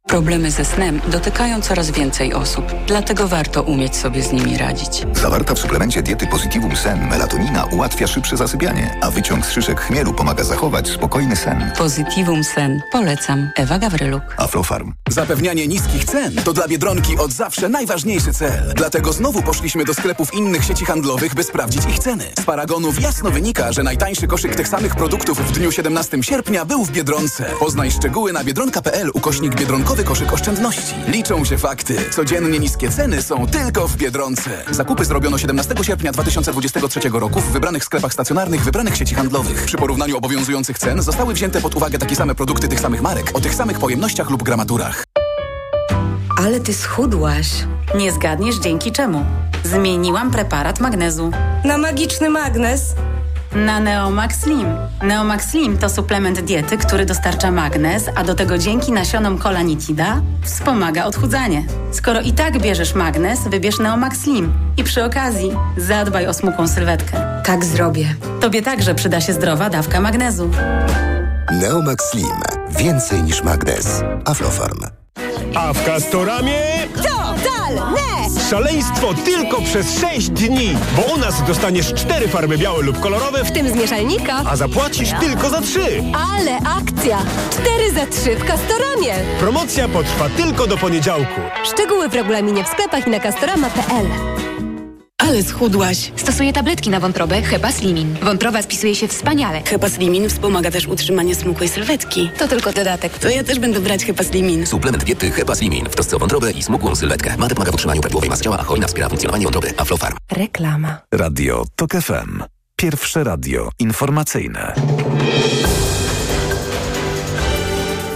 Problemy ze snem dotykają coraz więcej osób, dlatego warto umieć sobie z nimi radzić. Zawarta w suplemencie diety Positivum Sen melatonina ułatwia szybsze zasypianie, a wyciąg z szyszek chmielu pomaga zachować spokojny sen. Positivum Sen. Polecam. Ewa Gawryluk. Aflofarm. Zapewnianie niskich cen to dla Biedronki od zawsze najważniejszy cel. Dlatego znowu poszliśmy do sklepów innych sieci handlowych, by sprawdzić ich ceny. Z paragonów jasno wynika, że najtańszy koszyk tych samych produktów w dniu 17 sierpnia był w Biedronce. Poznaj szczegóły na biedronka.pl ukośnik biedronkowy koszyk oszczędności. Liczą się fakty. Codziennie niskie ceny są tylko w Biedronce. Zakupy zrobiono 17 sierpnia 2023 roku w wybranych sklepach stacjonarnych wybranych sieci handlowych. Przy porównaniu obowiązujących cen zostały wzięte pod uwagę takie same produkty tych samych marek o tych samych pojemnościach lub gramaturach. Ale ty schudłaś. Nie zgadniesz dzięki czemu. Zmieniłam preparat magnezu. Na magiczny magnes? Na Neomax Slim. Neomax Slim to suplement diety, który dostarcza magnez, a do tego dzięki nasionom kolanitida wspomaga odchudzanie. Skoro i tak bierzesz magnez, wybierz Neomax Slim. I przy okazji zadbaj o smukłą sylwetkę. Tak zrobię. Tobie także przyda się zdrowa dawka magnezu. Neomax Slim. Więcej niż magnez. Aflofarm. A w Castoramie Totalne! Szaleństwo tylko przez 6 dni, bo u nas dostaniesz cztery farby białe lub kolorowe, W tym z mieszalnika. a zapłacisz tylko za trzy. Ale akcja! 4 za 3 w Castoramie. Promocja potrwa tylko do poniedziałku. Szczegóły w regulaminie w sklepach i na castorama.pl. Ale schudłaś. Stosuję tabletki na wątrobę Hepa Slimin. Wątroba spisuje się wspaniale. Hepa Slimin wspomaga też utrzymanie smukłej sylwetki. To tylko dodatek. To ja też będę brać Hepa Slimin. Suplement diety Hepa Slimin w trosce o wątrobę i smukłą sylwetkę. Mate pomaga w utrzymaniu prawidłowej masy ciała, a hojna wspiera funkcjonowanie wątroby. Aflofarm. Reklama. Radio TOK FM. Pierwsze radio informacyjne.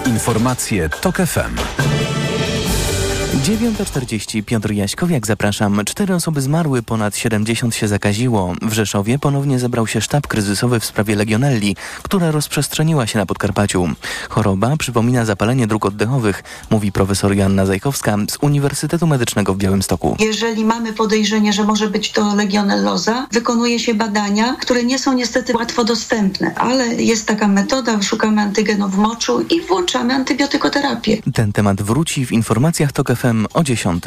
Informacje TOK FM. 9.40 Piotr Jaśkowiak, zapraszam. Cztery osoby zmarły, ponad 70 się zakaziło. W Rzeszowie ponownie zebrał się sztab kryzysowy w sprawie legionelli, która rozprzestrzeniła się na Podkarpaciu. Choroba przypomina zapalenie dróg oddechowych, mówi profesor Joanna Zajkowska z Uniwersytetu Medycznego w Białymstoku. Jeżeli mamy podejrzenie, że może być to legionelloza, wykonuje się badania, które nie są niestety łatwo dostępne, ale jest taka metoda, szukamy antygenów w moczu i włączamy antybiotykoterapię. Ten temat wróci w informacjach TOK O 10.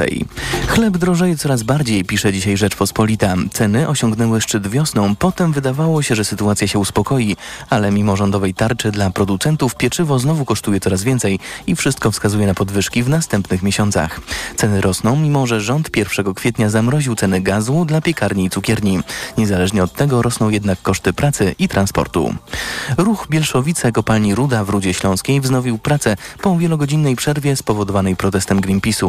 Chleb drożeje coraz bardziej, pisze dzisiaj Rzeczpospolita. Ceny osiągnęły szczyt wiosną, potem wydawało się, że sytuacja się uspokoi, ale mimo rządowej tarczy dla producentów pieczywo znowu kosztuje coraz więcej i wszystko wskazuje na podwyżki w następnych miesiącach. Ceny rosną, mimo że rząd 1 kwietnia zamroził ceny gazu dla piekarni i cukierni. Niezależnie od tego rosną jednak koszty pracy i transportu. Ruch Bielszowice kopalni Ruda w Rudzie Śląskiej wznowił pracę po wielogodzinnej przerwie spowodowanej protestem Greenpeace'u.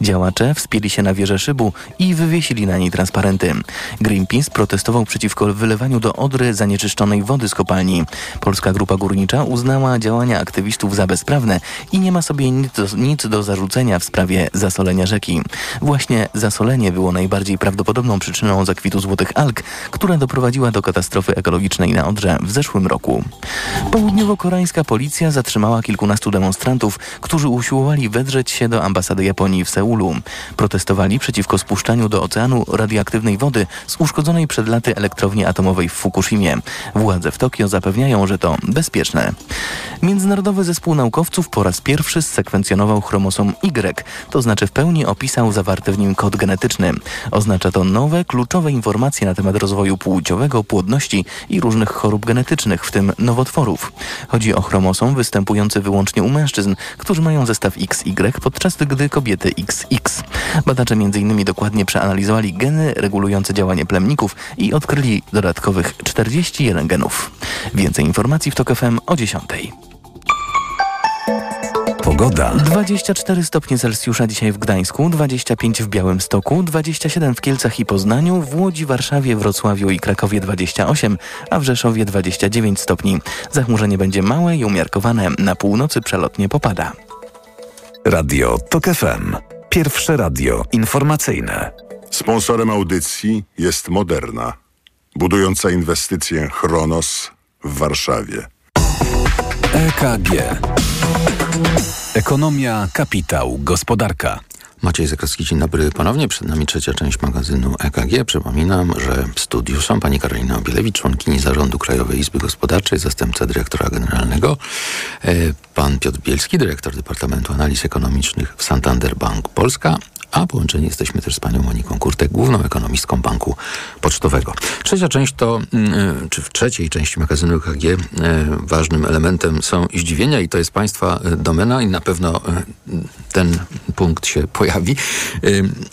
Działacze wspięli się na wieżę szybu i wywiesili na niej transparenty. Greenpeace protestował przeciwko wylewaniu do Odry zanieczyszczonej wody z kopalni. Polska Grupa Górnicza uznała działania aktywistów za bezprawne i nie ma sobie nic do, nic do zarzucenia w sprawie zasolenia rzeki. Właśnie zasolenie było najbardziej prawdopodobną przyczyną zakwitu złotych alg, która doprowadziła do katastrofy ekologicznej na Odrze w zeszłym roku. Południowo-koreańska policja zatrzymała kilkunastu demonstrantów, którzy usiłowali wedrzeć się do ambasady Japonii Japonii w Seulu. Protestowali przeciwko spuszczaniu do oceanu radioaktywnej wody z uszkodzonej przed laty elektrowni atomowej w Fukushimie. Władze w Tokio zapewniają, że to bezpieczne. Międzynarodowy Zespół Naukowców po raz pierwszy sekwencjonował chromosom Y, to znaczy w pełni opisał zawarty w nim kod genetyczny. Oznacza to nowe, kluczowe informacje na temat rozwoju płciowego, płodności i różnych chorób genetycznych, w tym nowotworów. Chodzi o chromosom występujący wyłącznie u mężczyzn, którzy mają zestaw XY, podczas gdy kobiety XX. Badacze m.in. dokładnie przeanalizowali geny regulujące działanie plemników i odkryli dodatkowych 41 genów. Więcej informacji w TOK FM o 10. Pogoda. 24 stopnie Celsjusza dzisiaj w Gdańsku, 25 w Białymstoku, 27 w Kielcach i Poznaniu, w Łodzi, Warszawie, Wrocławiu i Krakowie 28, a w Rzeszowie 29 stopni. Zachmurzenie będzie małe i umiarkowane, na północy przelotnie popada. Radio TOK FM. Pierwsze radio informacyjne. Sponsorem audycji jest Moderna, budująca inwestycję Chronos w Warszawie. EKG. Ekonomia, kapitał, gospodarka. Maciej Zakrowski, dzień dobry ponownie. Przed nami trzecia część magazynu EKG. Przypominam, że w studiu są pani Karolina Obielewicz, członkini Zarządu Krajowej Izby Gospodarczej, zastępca dyrektora generalnego, e, pan Piotr Bielski, dyrektor Departamentu Analiz Ekonomicznych w Santander Bank Polska, a połączeni jesteśmy też z panią Moniką Kurtek, główną ekonomistką Banku Pocztowego. Trzecia część to, mm, czy w trzeciej części magazynu KG e, ważnym elementem są zdziwienia i to jest państwa e, domena i na pewno e, ten punkt się pojawi.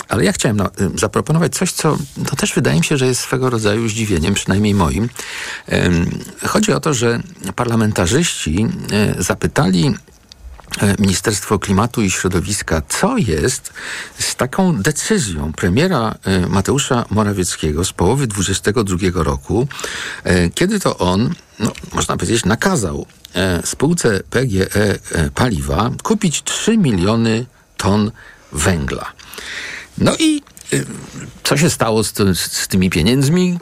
Ale ja chciałem no, zaproponować coś, co to też wydaje mi się, że jest swego rodzaju zdziwieniem, przynajmniej moim. Chodzi o to, że parlamentarzyści zapytali E, Ministerstwo Klimatu i Środowiska, co jest z taką decyzją premiera e, Mateusza Morawieckiego z połowy 2022 roku, e, kiedy to on, no, można powiedzieć, nakazał spółce PGE Paliwa kupić 3 miliony ton węgla. No i co się stało z, z, tymi pieniędzmi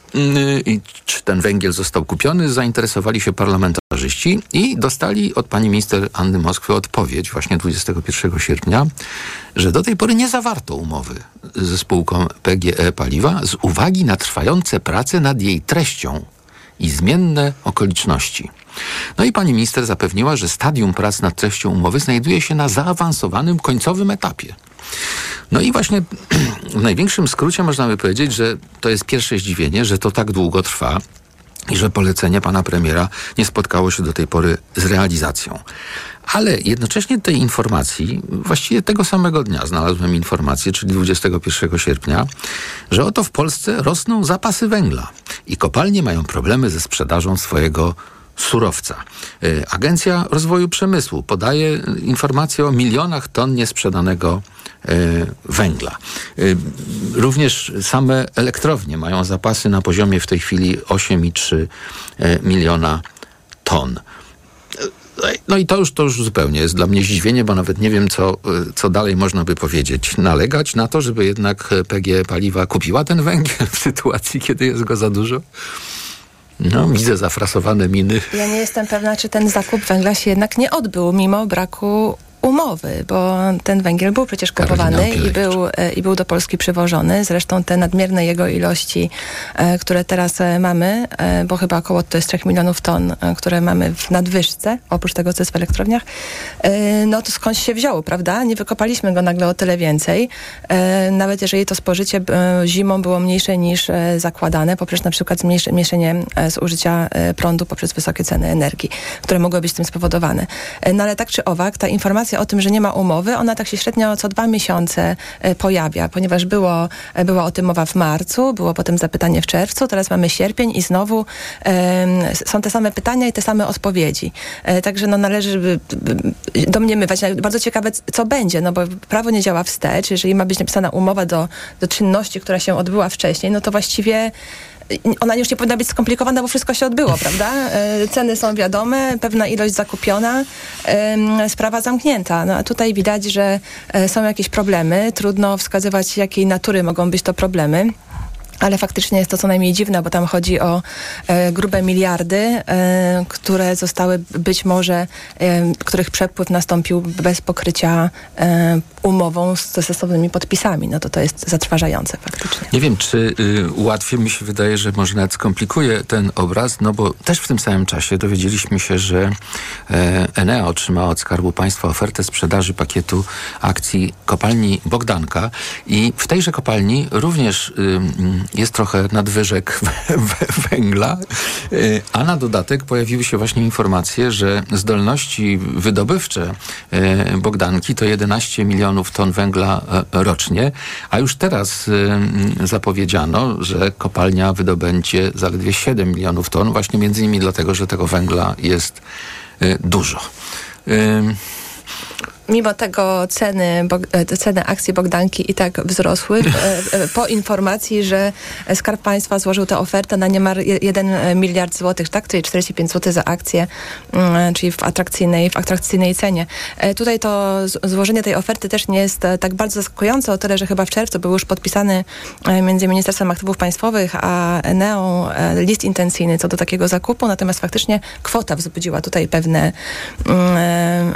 i czy ten węgiel został kupiony, zainteresowali się parlamentarzyści i dostali od pani minister Anny Moskwy odpowiedź właśnie 21 sierpnia, że do tej pory nie zawarto umowy ze spółką PGE Paliwa z uwagi na trwające prace nad jej treścią i zmienne okoliczności. No i pani minister zapewniła, że stadium prac nad treścią umowy znajduje się na zaawansowanym końcowym etapie. No i właśnie w największym skrócie można by powiedzieć, że to jest pierwsze zdziwienie, że to tak długo trwa i że polecenie pana premiera nie spotkało się do tej pory z realizacją. Ale jednocześnie tej informacji, właściwie tego samego dnia znalazłem informację, czyli 21 sierpnia, że oto w Polsce rosną zapasy węgla i kopalnie mają problemy ze sprzedażą swojego surowca. Y, Agencja Rozwoju Przemysłu podaje informacje o milionach ton niesprzedanego y, węgla. Y, również same elektrownie mają zapasy na poziomie w tej chwili 8,3 miliona ton. No i to już, to już zupełnie jest dla mnie zdziwienie, bo nawet nie wiem, co, co dalej można by powiedzieć. Nalegać na to, żeby jednak PG Paliwa kupiła ten węgiel w sytuacji, kiedy jest go za dużo? No, widzę zafrasowane miny. Ja nie jestem pewna, czy ten zakup węgla się jednak nie odbył, mimo braku umowy, bo ten węgiel był przecież kupowany i był, e, i był do Polski przywożony. Zresztą te nadmierne jego ilości, e, które teraz e, mamy, bo chyba około to jest 3 milionów ton, które mamy w nadwyżce, oprócz tego, co jest w elektrowniach, no to skąd się wziął, prawda? Nie wykopaliśmy go nagle o tyle więcej. Nawet jeżeli to spożycie zimą było mniejsze niż zakładane, poprzez na przykład zmniejszenie zużycia prądu poprzez wysokie ceny energii, które mogły być tym spowodowane. No ale tak czy owak, ta informacja informacja o tym, że nie ma umowy, ona tak się średnio co dwa miesiące e, pojawia, ponieważ było, e, była o tym mowa w marcu, było potem zapytanie w czerwcu, teraz mamy sierpień i znowu są te same pytania i te same odpowiedzi. E, także no, należy domniemywać. Bardzo ciekawe, co będzie, no bo prawo nie działa wstecz. Jeżeli ma być napisana umowa do, do czynności, która się odbyła wcześniej, no to właściwie ona już nie powinna być skomplikowana, bo wszystko się odbyło, prawda? E, ceny są wiadome, pewna ilość zakupiona, sprawa zamknięta. No a tutaj widać, że e, są jakieś problemy. Trudno wskazywać, jakiej natury mogą być to problemy. Ale faktycznie jest to co najmniej dziwne, bo tam chodzi o e, grube miliardy, e, które zostały być może, e, których przepływ nastąpił bez pokrycia e, umową z stosownymi podpisami. No to to jest zatrważające faktycznie. Nie wiem, czy y, ułatwię, mi się wydaje, że może nawet skomplikuje ten obraz, no bo też w tym samym czasie dowiedzieliśmy się, że e, Enea otrzymała od Skarbu Państwa ofertę sprzedaży pakietu akcji kopalni Bogdanka i w tejże kopalni również y, jest trochę nadwyżek węgla, y, a na dodatek pojawiły się właśnie informacje, że zdolności wydobywcze y, Bogdanki to 11 milionów ton węgla e, rocznie, a już teraz y, zapowiedziano, że kopalnia wydobędzie zaledwie 7 milionów ton, właśnie między innymi dlatego, że tego węgla jest y, dużo. Mimo tego ceny, e, ceny akcji Bogdanki i tak wzrosły e, e, po informacji, że Skarb Państwa złożył tę ofertę na niemal 1 miliard złotych, tak? Czyli 45 zł za akcję, mm, czyli w atrakcyjnej, w atrakcyjnej cenie. Tutaj to złożenie tej oferty też nie jest tak bardzo zaskakujące o tyle, że chyba w czerwcu był już podpisany między Ministerstwem Aktywów Państwowych a Eneą list intencyjny co do takiego zakupu, natomiast faktycznie kwota wzbudziła tutaj pewne mm,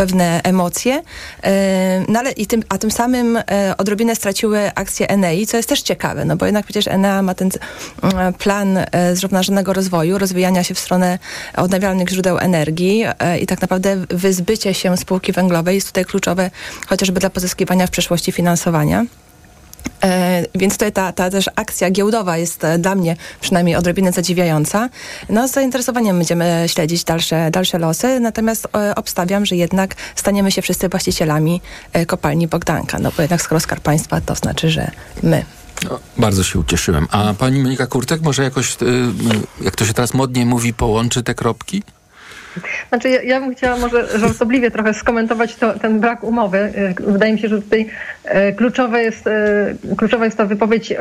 pewne emocje, e, no ale i tym, a tym samym e, odrobinę straciły akcje Enei, co jest też ciekawe, no bo jednak przecież Enea ma ten mm, plan e, zrównoważonego rozwoju, rozwijania się w stronę odnawialnych źródeł energii i tak naprawdę wyzbycie się spółki węglowej jest tutaj kluczowe chociażby dla pozyskiwania w przyszłości finansowania. E, więc tutaj ta, ta też akcja giełdowa jest e, dla mnie przynajmniej odrobinę zadziwiająca. No z zainteresowaniem będziemy śledzić dalsze, dalsze losy, natomiast e, obstawiam, że jednak staniemy się wszyscy właścicielami kopalni Bogdanka, no bo jednak skoro Skarb Państwa, to znaczy, że my. No, bardzo się ucieszyłem. A pani Monika Kurtek może jakoś, jak to się teraz modnie mówi, połączy te kropki? Znaczy ja, ja bym chciała może żartobliwie trochę skomentować to, ten brak umowy. E, wydaje mi się, że tutaj e, kluczowe jest, e, kluczowa jest ta wypowiedź,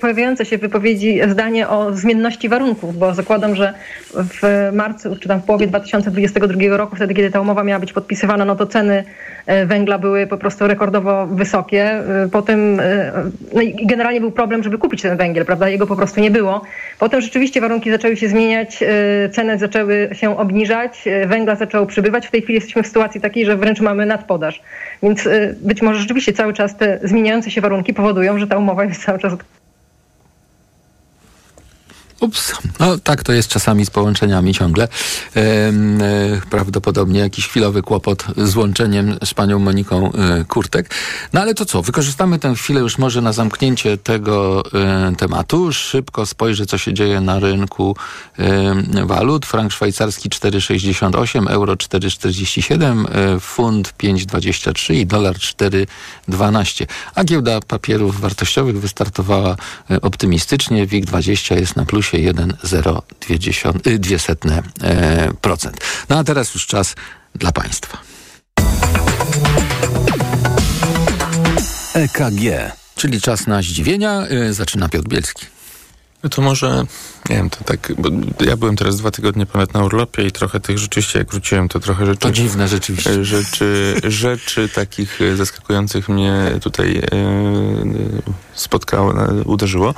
pojawiające się wypowiedzi zdanie o zmienności warunków, bo zakładam, że w marcu, czy tam w połowie 2022 roku, wtedy kiedy ta umowa miała być podpisywana, no to ceny węgla były po prostu rekordowo wysokie. Potem no i generalnie był problem, żeby kupić ten węgiel, prawda? Jego po prostu nie było. Potem rzeczywiście warunki zaczęły się zmieniać, ceny zaczęły się obniżać, e, węgla zaczęło przybywać. W tej chwili jesteśmy w sytuacji takiej, że wręcz mamy nadpodaż. Więc e, być może rzeczywiście cały czas te zmieniające się warunki powodują, że ta umowa jest cały czas Ups, no tak to jest czasami z połączeniami ciągle. E, e, prawdopodobnie jakiś chwilowy kłopot z łączeniem z panią Moniką e, Kurtek. No ale to co, wykorzystamy tę chwilę już może na zamknięcie tego e, tematu. Szybko spojrzę, co się dzieje na rynku e, walut. Frank szwajcarski 4,68, euro 4,47, e, funt 5,23 i dolar 4,12. A giełda papierów wartościowych wystartowała optymistycznie. WIG20 jest na plusie 1,02%. E, no a teraz już czas dla Państwa. EKG. Czyli czas na zdziwienia. E, zaczyna Piotr Bielski. No to może, nie wiem, to tak, bo ja byłem teraz dwa tygodnie ponad na urlopie i trochę tych rzeczywiście, jak wróciłem, to trochę rzeczy... To dziwne rzeczywiście. E, rzeczy, rzeczy takich zaskakujących mnie tutaj e, spotkało, uderzyło.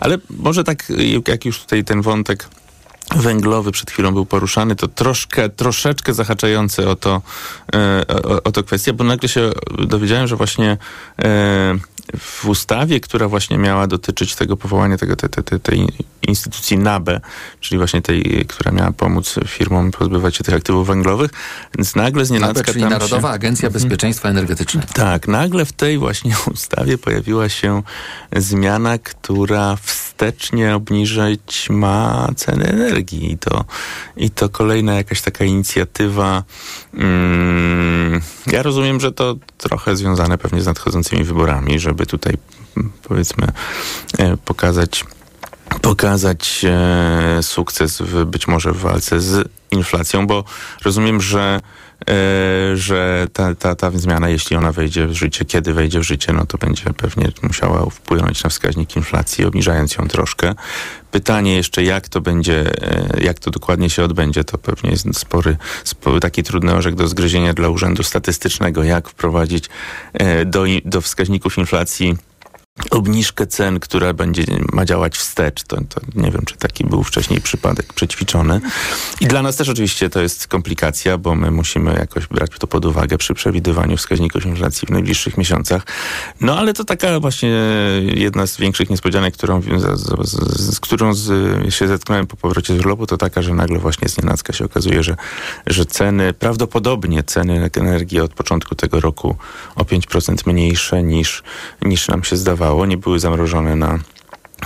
Ale może tak, jak już tutaj ten wątek węglowy przed chwilą był poruszany, to troszkę, troszeczkę zahaczający o to, e, o, o to kwestię, bo nagle się dowiedziałem, że właśnie e, w ustawie, która właśnie miała dotyczyć tego powołania tego, te, te, tej instytucji NABE, czyli właśnie tej, która miała pomóc firmom pozbywać się tych aktywów węglowych, więc nagle z NABE, czyli Narodowa się... Agencja mhm. Bezpieczeństwa Energetycznego. Tak, nagle w tej właśnie ustawie pojawiła się zmiana, która wstecznie obniżyć ma ceny energii i to, i to kolejna jakaś taka inicjatywa. Mm, ja rozumiem, że to trochę związane pewnie z nadchodzącymi wyborami, żeby tutaj powiedzmy e, pokazać pokazać e, sukces w, być może w walce z inflacją, bo rozumiem, że że ta, ta, ta zmiana, jeśli ona wejdzie w życie, kiedy wejdzie w życie, no to będzie pewnie musiała wpłynąć na wskaźnik inflacji, obniżając ją troszkę. Pytanie jeszcze, jak to będzie, e, jak to dokładnie się odbędzie, to pewnie jest spory, spory taki trudny orzek do zgryzienia dla Urzędu Statystycznego, jak wprowadzić e, do, do wskaźników inflacji obniżkę cen, która będzie ma działać wstecz. To, to nie wiem, czy taki był wcześniej przypadek przećwiczony. I dla nas też oczywiście to jest komplikacja, bo my musimy jakoś brać to pod uwagę przy przewidywaniu wskaźników inflacji w najbliższych miesiącach. No ale to taka właśnie jedna z większych niespodzianek, którą, z, z, z którą z, się zetknąłem po powrocie z urlopu, to taka, że nagle właśnie z nienacka się okazuje, że, że ceny, prawdopodobnie ceny energii od początku tego roku o 5% mniejsze niż, niż nam się zdawało nie były zamrożone na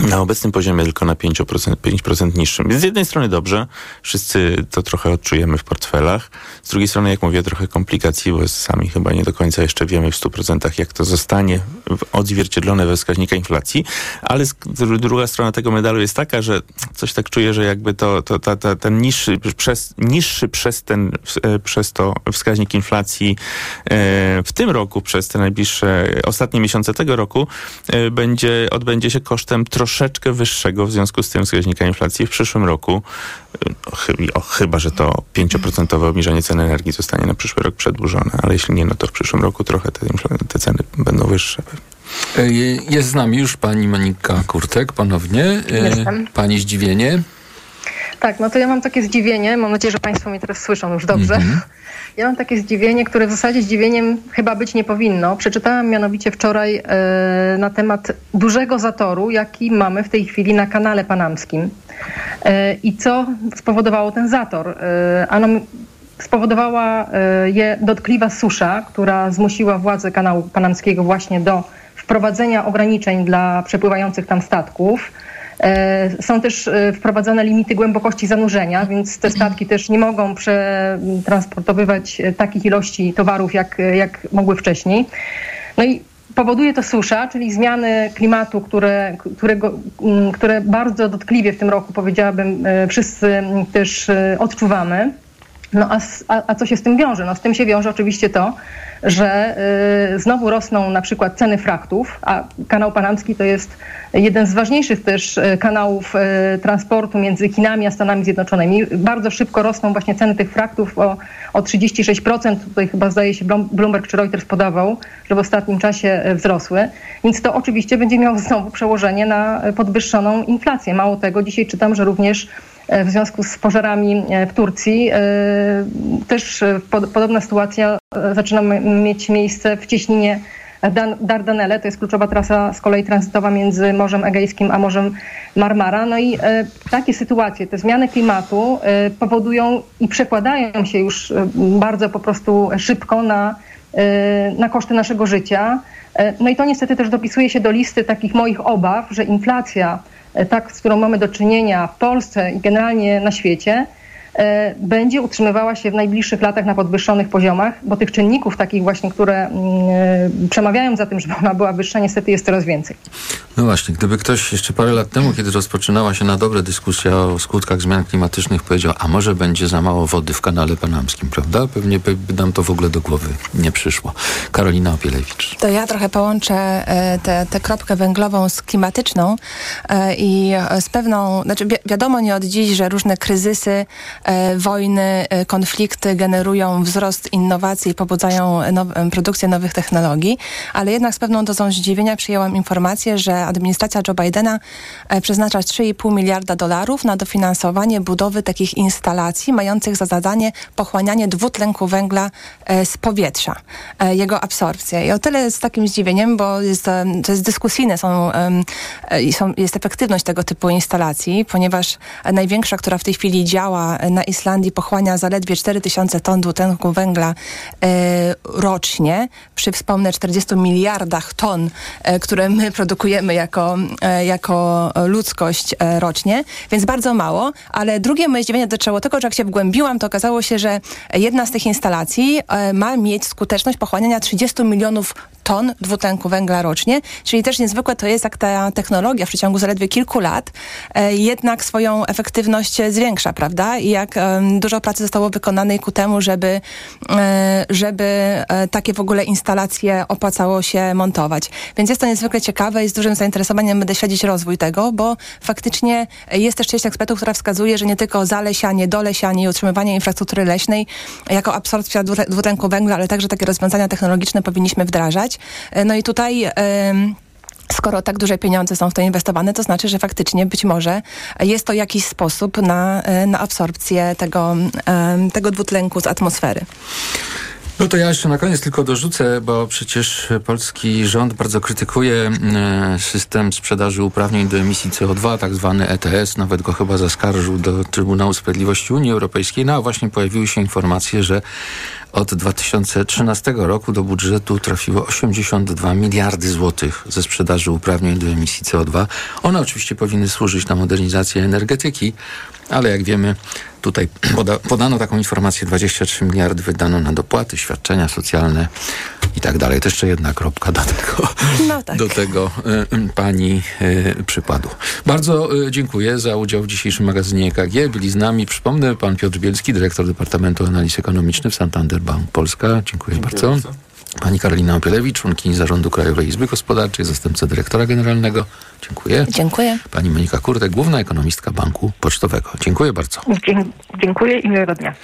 na obecnym poziomie tylko na 5%, 5% niższym. Z jednej strony dobrze, wszyscy to trochę odczujemy w portfelach. Z drugiej strony, jak mówię, trochę komplikacji, bo sami chyba nie do końca jeszcze wiemy w 100% jak to zostanie odzwierciedlone we wskaźnika inflacji. Ale druga strona tego medalu jest taka, że coś tak czuję, że jakby to, to ta, ta, ten niższy przez, niższy przez, ten, e, przez to wskaźnik inflacji e, w tym roku, przez te najbliższe ostatnie miesiące tego roku e, będzie, odbędzie się kosztem troszeczkę troszeczkę wyższego w związku z tym wskaźnika inflacji w przyszłym roku. O, chyba, że to 5% obniżenie cen energii zostanie na przyszły rok przedłużone, ale jeśli nie, no to w przyszłym roku trochę te, te ceny będą wyższe e, Jest z nami już pani Monika Kurtek ponownie. E, Jestem. Pani zdziwienie. Tak, no to ja mam takie zdziwienie. Mam nadzieję, że Państwo mnie teraz słyszą już dobrze. Mm -hmm. Ja mam takie zdziwienie, które w zasadzie zdziwieniem chyba być nie powinno. Przeczytałam mianowicie wczoraj e, na temat dużego zatoru, jaki mamy w tej chwili na kanale panamskim. E, I co spowodowało ten zator? E, ano, spowodowała e, je dotkliwa susza, która zmusiła władze kanału panamskiego właśnie do wprowadzenia ograniczeń dla przepływających tam statków. E, są też e, wprowadzone limity głębokości zanurzenia, więc te statki też nie mogą przetransportowywać e, takich ilości towarów, jak, jak mogły wcześniej. No i powoduje to susza, czyli zmiany klimatu, które, którego, które bardzo dotkliwie w tym roku, powiedziałabym, wszyscy też odczuwamy. No a, a, a co się z tym wiąże? No z tym się wiąże oczywiście to, że y, znowu rosną na przykład ceny frachtów, a kanał panamski to jest jeden z ważniejszych też y, kanałów y, transportu między Chinami a Stanami Zjednoczonymi. Bardzo szybko rosną właśnie ceny tych frachtów o, o 36%. Tutaj chyba zdaje się Bloomberg czy Reuters podawał, że w ostatnim czasie wzrosły. Więc to oczywiście będzie miało znowu przełożenie na podwyższoną inflację. Mało tego, dzisiaj czytam, że również w związku z pożarami w Turcji też podobna sytuacja zaczyna mieć miejsce w cieśninie Dardanelle, to jest kluczowa trasa z kolei tranzytowa między Morzem Egejskim a Morzem Marmara. No i e, takie sytuacje, te zmiany klimatu e, powodują i przekładają się już e, bardzo po prostu szybko na, e, na koszty naszego życia. E, no i to niestety też dopisuje się do listy takich moich obaw, że inflacja, e, tak, z którą mamy do czynienia w Polsce i generalnie na świecie, będzie utrzymywała się w najbliższych latach na podwyższonych poziomach, bo tych czynników takich właśnie, które mm, e, przemawiają za tym, żeby ona była wyższa, niestety jest coraz więcej. No właśnie, gdyby ktoś jeszcze parę lat temu, kiedy rozpoczynała się na dobre dyskusja o skutkach zmian klimatycznych, powiedział, a może będzie za mało wody w kanale panamskim, prawda? Pewnie by nam to w ogóle do głowy nie przyszło. Karolina Opielewicz. To ja trochę połączę e, tę kropkę węglową z klimatyczną i z pewną, znaczy wi wiadomo nie od dziś, że różne kryzysy E, wojny, e, konflikty generują wzrost innowacji i pobudzają now, produkcję nowych technologii, ale jednak z pewną dozą zdziwienia przyjęłam informację, że administracja Joe Bidena e, przeznacza 3,5 miliarda dolarów na dofinansowanie budowy takich instalacji mających za zadanie pochłanianie dwutlenku węgla z powietrza, jego absorpcję. I o tyle z takim zdziwieniem, bo jest, to jest dyskusyjne, są, są, jest efektywność tego typu instalacji, ponieważ największa, która w tej chwili działa na Islandii pochłania zaledwie 4000 ton dwutlenku węgla e, rocznie, przy wspomnę 40 miliardach ton, e, które my produkujemy jako, e, jako ludzkość rocznie, więc bardzo mało, ale drugie moje zdziwienie dotyczyło tego, że jak się wgłębiłam, to okazało się, że jedna z tych instalacji ma mieć skuteczność pochłaniania 30 milionów ton dwutlenku węgla rocznie, czyli też niezwykłe to jest, jak ta technologia w przeciągu zaledwie kilku lat e, jednak swoją efektywność zwiększa, prawda? I jak dużo pracy zostało wykonanej ku temu, żeby, e, żeby e, takie w ogóle instalacje opłacało się montować. Więc jest to niezwykle ciekawe i z dużym zainteresowaniem będę śledzić rozwój tego, bo faktycznie jest też część ekspertów, która wskazuje, że nie tylko zalesianie, dolesianie i utrzymywanie infrastruktury leśnej jako absorpcja dwutlenku węgla, ale także takie rozwiązania technologiczne powinniśmy wdrażać. E, no i tutaj skoro tak duże pieniądze są w to inwestowane, to znaczy, że faktycznie być może jest to jakiś sposób na, e, na absorpcję tego, tego dwutlenku z atmosfery. No to ja jeszcze na koniec tylko dorzucę, bo przecież polski rząd bardzo krytykuje e, system sprzedaży uprawnień do emisji CO2, tak zwany ETS, nawet go chyba zaskarżył do Trybunału Sprawiedliwości Unii Europejskiej. No a właśnie pojawiły się informacje, że od 2013 roku do budżetu trafiło 82 miliardy złotych ze sprzedaży uprawnień do emisji CO2. One oczywiście powinny służyć na modernizację energetyki, ale jak wiemy, tutaj poda, podano taką informację, 23 miliardy wydano na dopłaty, świadczenia socjalne i tak dalej. To jeszcze jedna kropka do tego, no tak. do tego y, pani y, przykładu. Bardzo y, dziękuję za udział w dzisiejszym magazynie EKG. Byli z nami, przypomnę, pan Piotr Bielski, dyrektor Departamentu Analiz Ekonomicznych w Santander Bank Polska. Dziękuję, Dziękuję bardzo. bardzo. Pani Karolina Opielewicz, członkini Zarządu Krajowej Izby Gospodarczej, zastępca dyrektora generalnego. Dziękuję. Dziękuję. Pani Monika Kurtek, główna ekonomistka Banku Pocztowego. Dziękuję bardzo. Dziękuję i miłego dnia.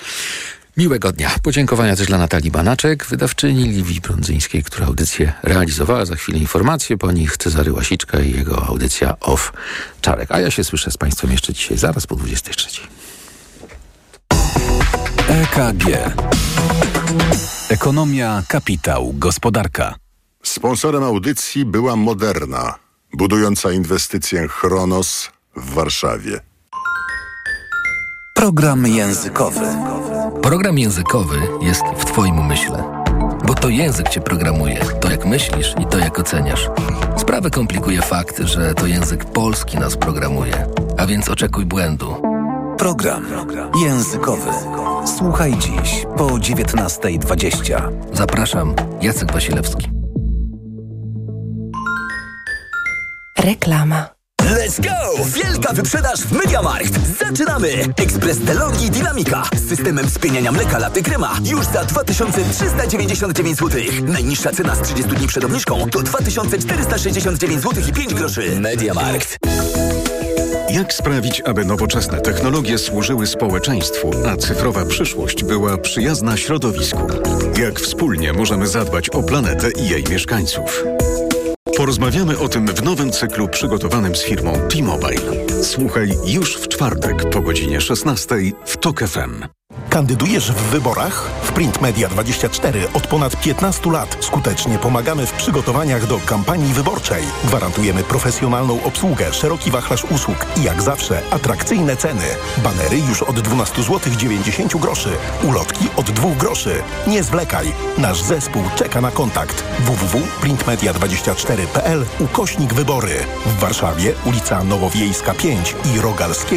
Miłego dnia. Podziękowania też dla Natalii Banaczek, wydawczyni Liwii Brądzyńskiej, która audycję realizowała. Za chwilę informacje po nich Cezary Łasiczka i jego audycja Off Czarek. A ja się słyszę z Państwem jeszcze dzisiaj, zaraz po 23. EKG. Ekonomia, kapitał, gospodarka. Sponsorem audycji była Moderna, budująca inwestycję Chronos w Warszawie. Program językowy. Program językowy jest w Twoim umyśle. Bo to język Cię programuje, to jak myślisz i to jak oceniasz. Sprawę komplikuje fakt, że to język polski nas programuje, a więc oczekuj błędu. Program językowy. Słuchaj dziś po 19.20. Zapraszam, Jacek Wasilewski. Reklama. Let's go! Wielka wyprzedaż w Mediamarkt! Zaczynamy! Ekspres DeLonghi Dynamika z systemem spieniania mleka laty krema już za 2399 zł. Najniższa cena z 30 dni przed obniżką to 2469 zł i 5 groszy. Mediamarkt. Jak sprawić, aby nowoczesne technologie służyły społeczeństwu, a cyfrowa przyszłość była przyjazna środowisku? Jak wspólnie możemy zadbać o planetę i jej mieszkańców? Porozmawiamy o tym w nowym cyklu przygotowanym z firmą T-Mobile. Słuchaj już w czwartek po godzinie 16 w TOK FM. Kandydujesz w wyborach? W Print Media 24 od ponad 15 lat skutecznie pomagamy w przygotowaniach do kampanii wyborczej. Gwarantujemy profesjonalną obsługę, szeroki wachlarz usług i jak zawsze atrakcyjne ceny. Banery już od 12 zł 90 groszy, ulotki od 2 groszy. Nie zwlekaj. Nasz zespół czeka na kontakt. www.printmedia24.pl ukośnik wybory. W Warszawie ulica Nowowiejska 5 i Rogalskiego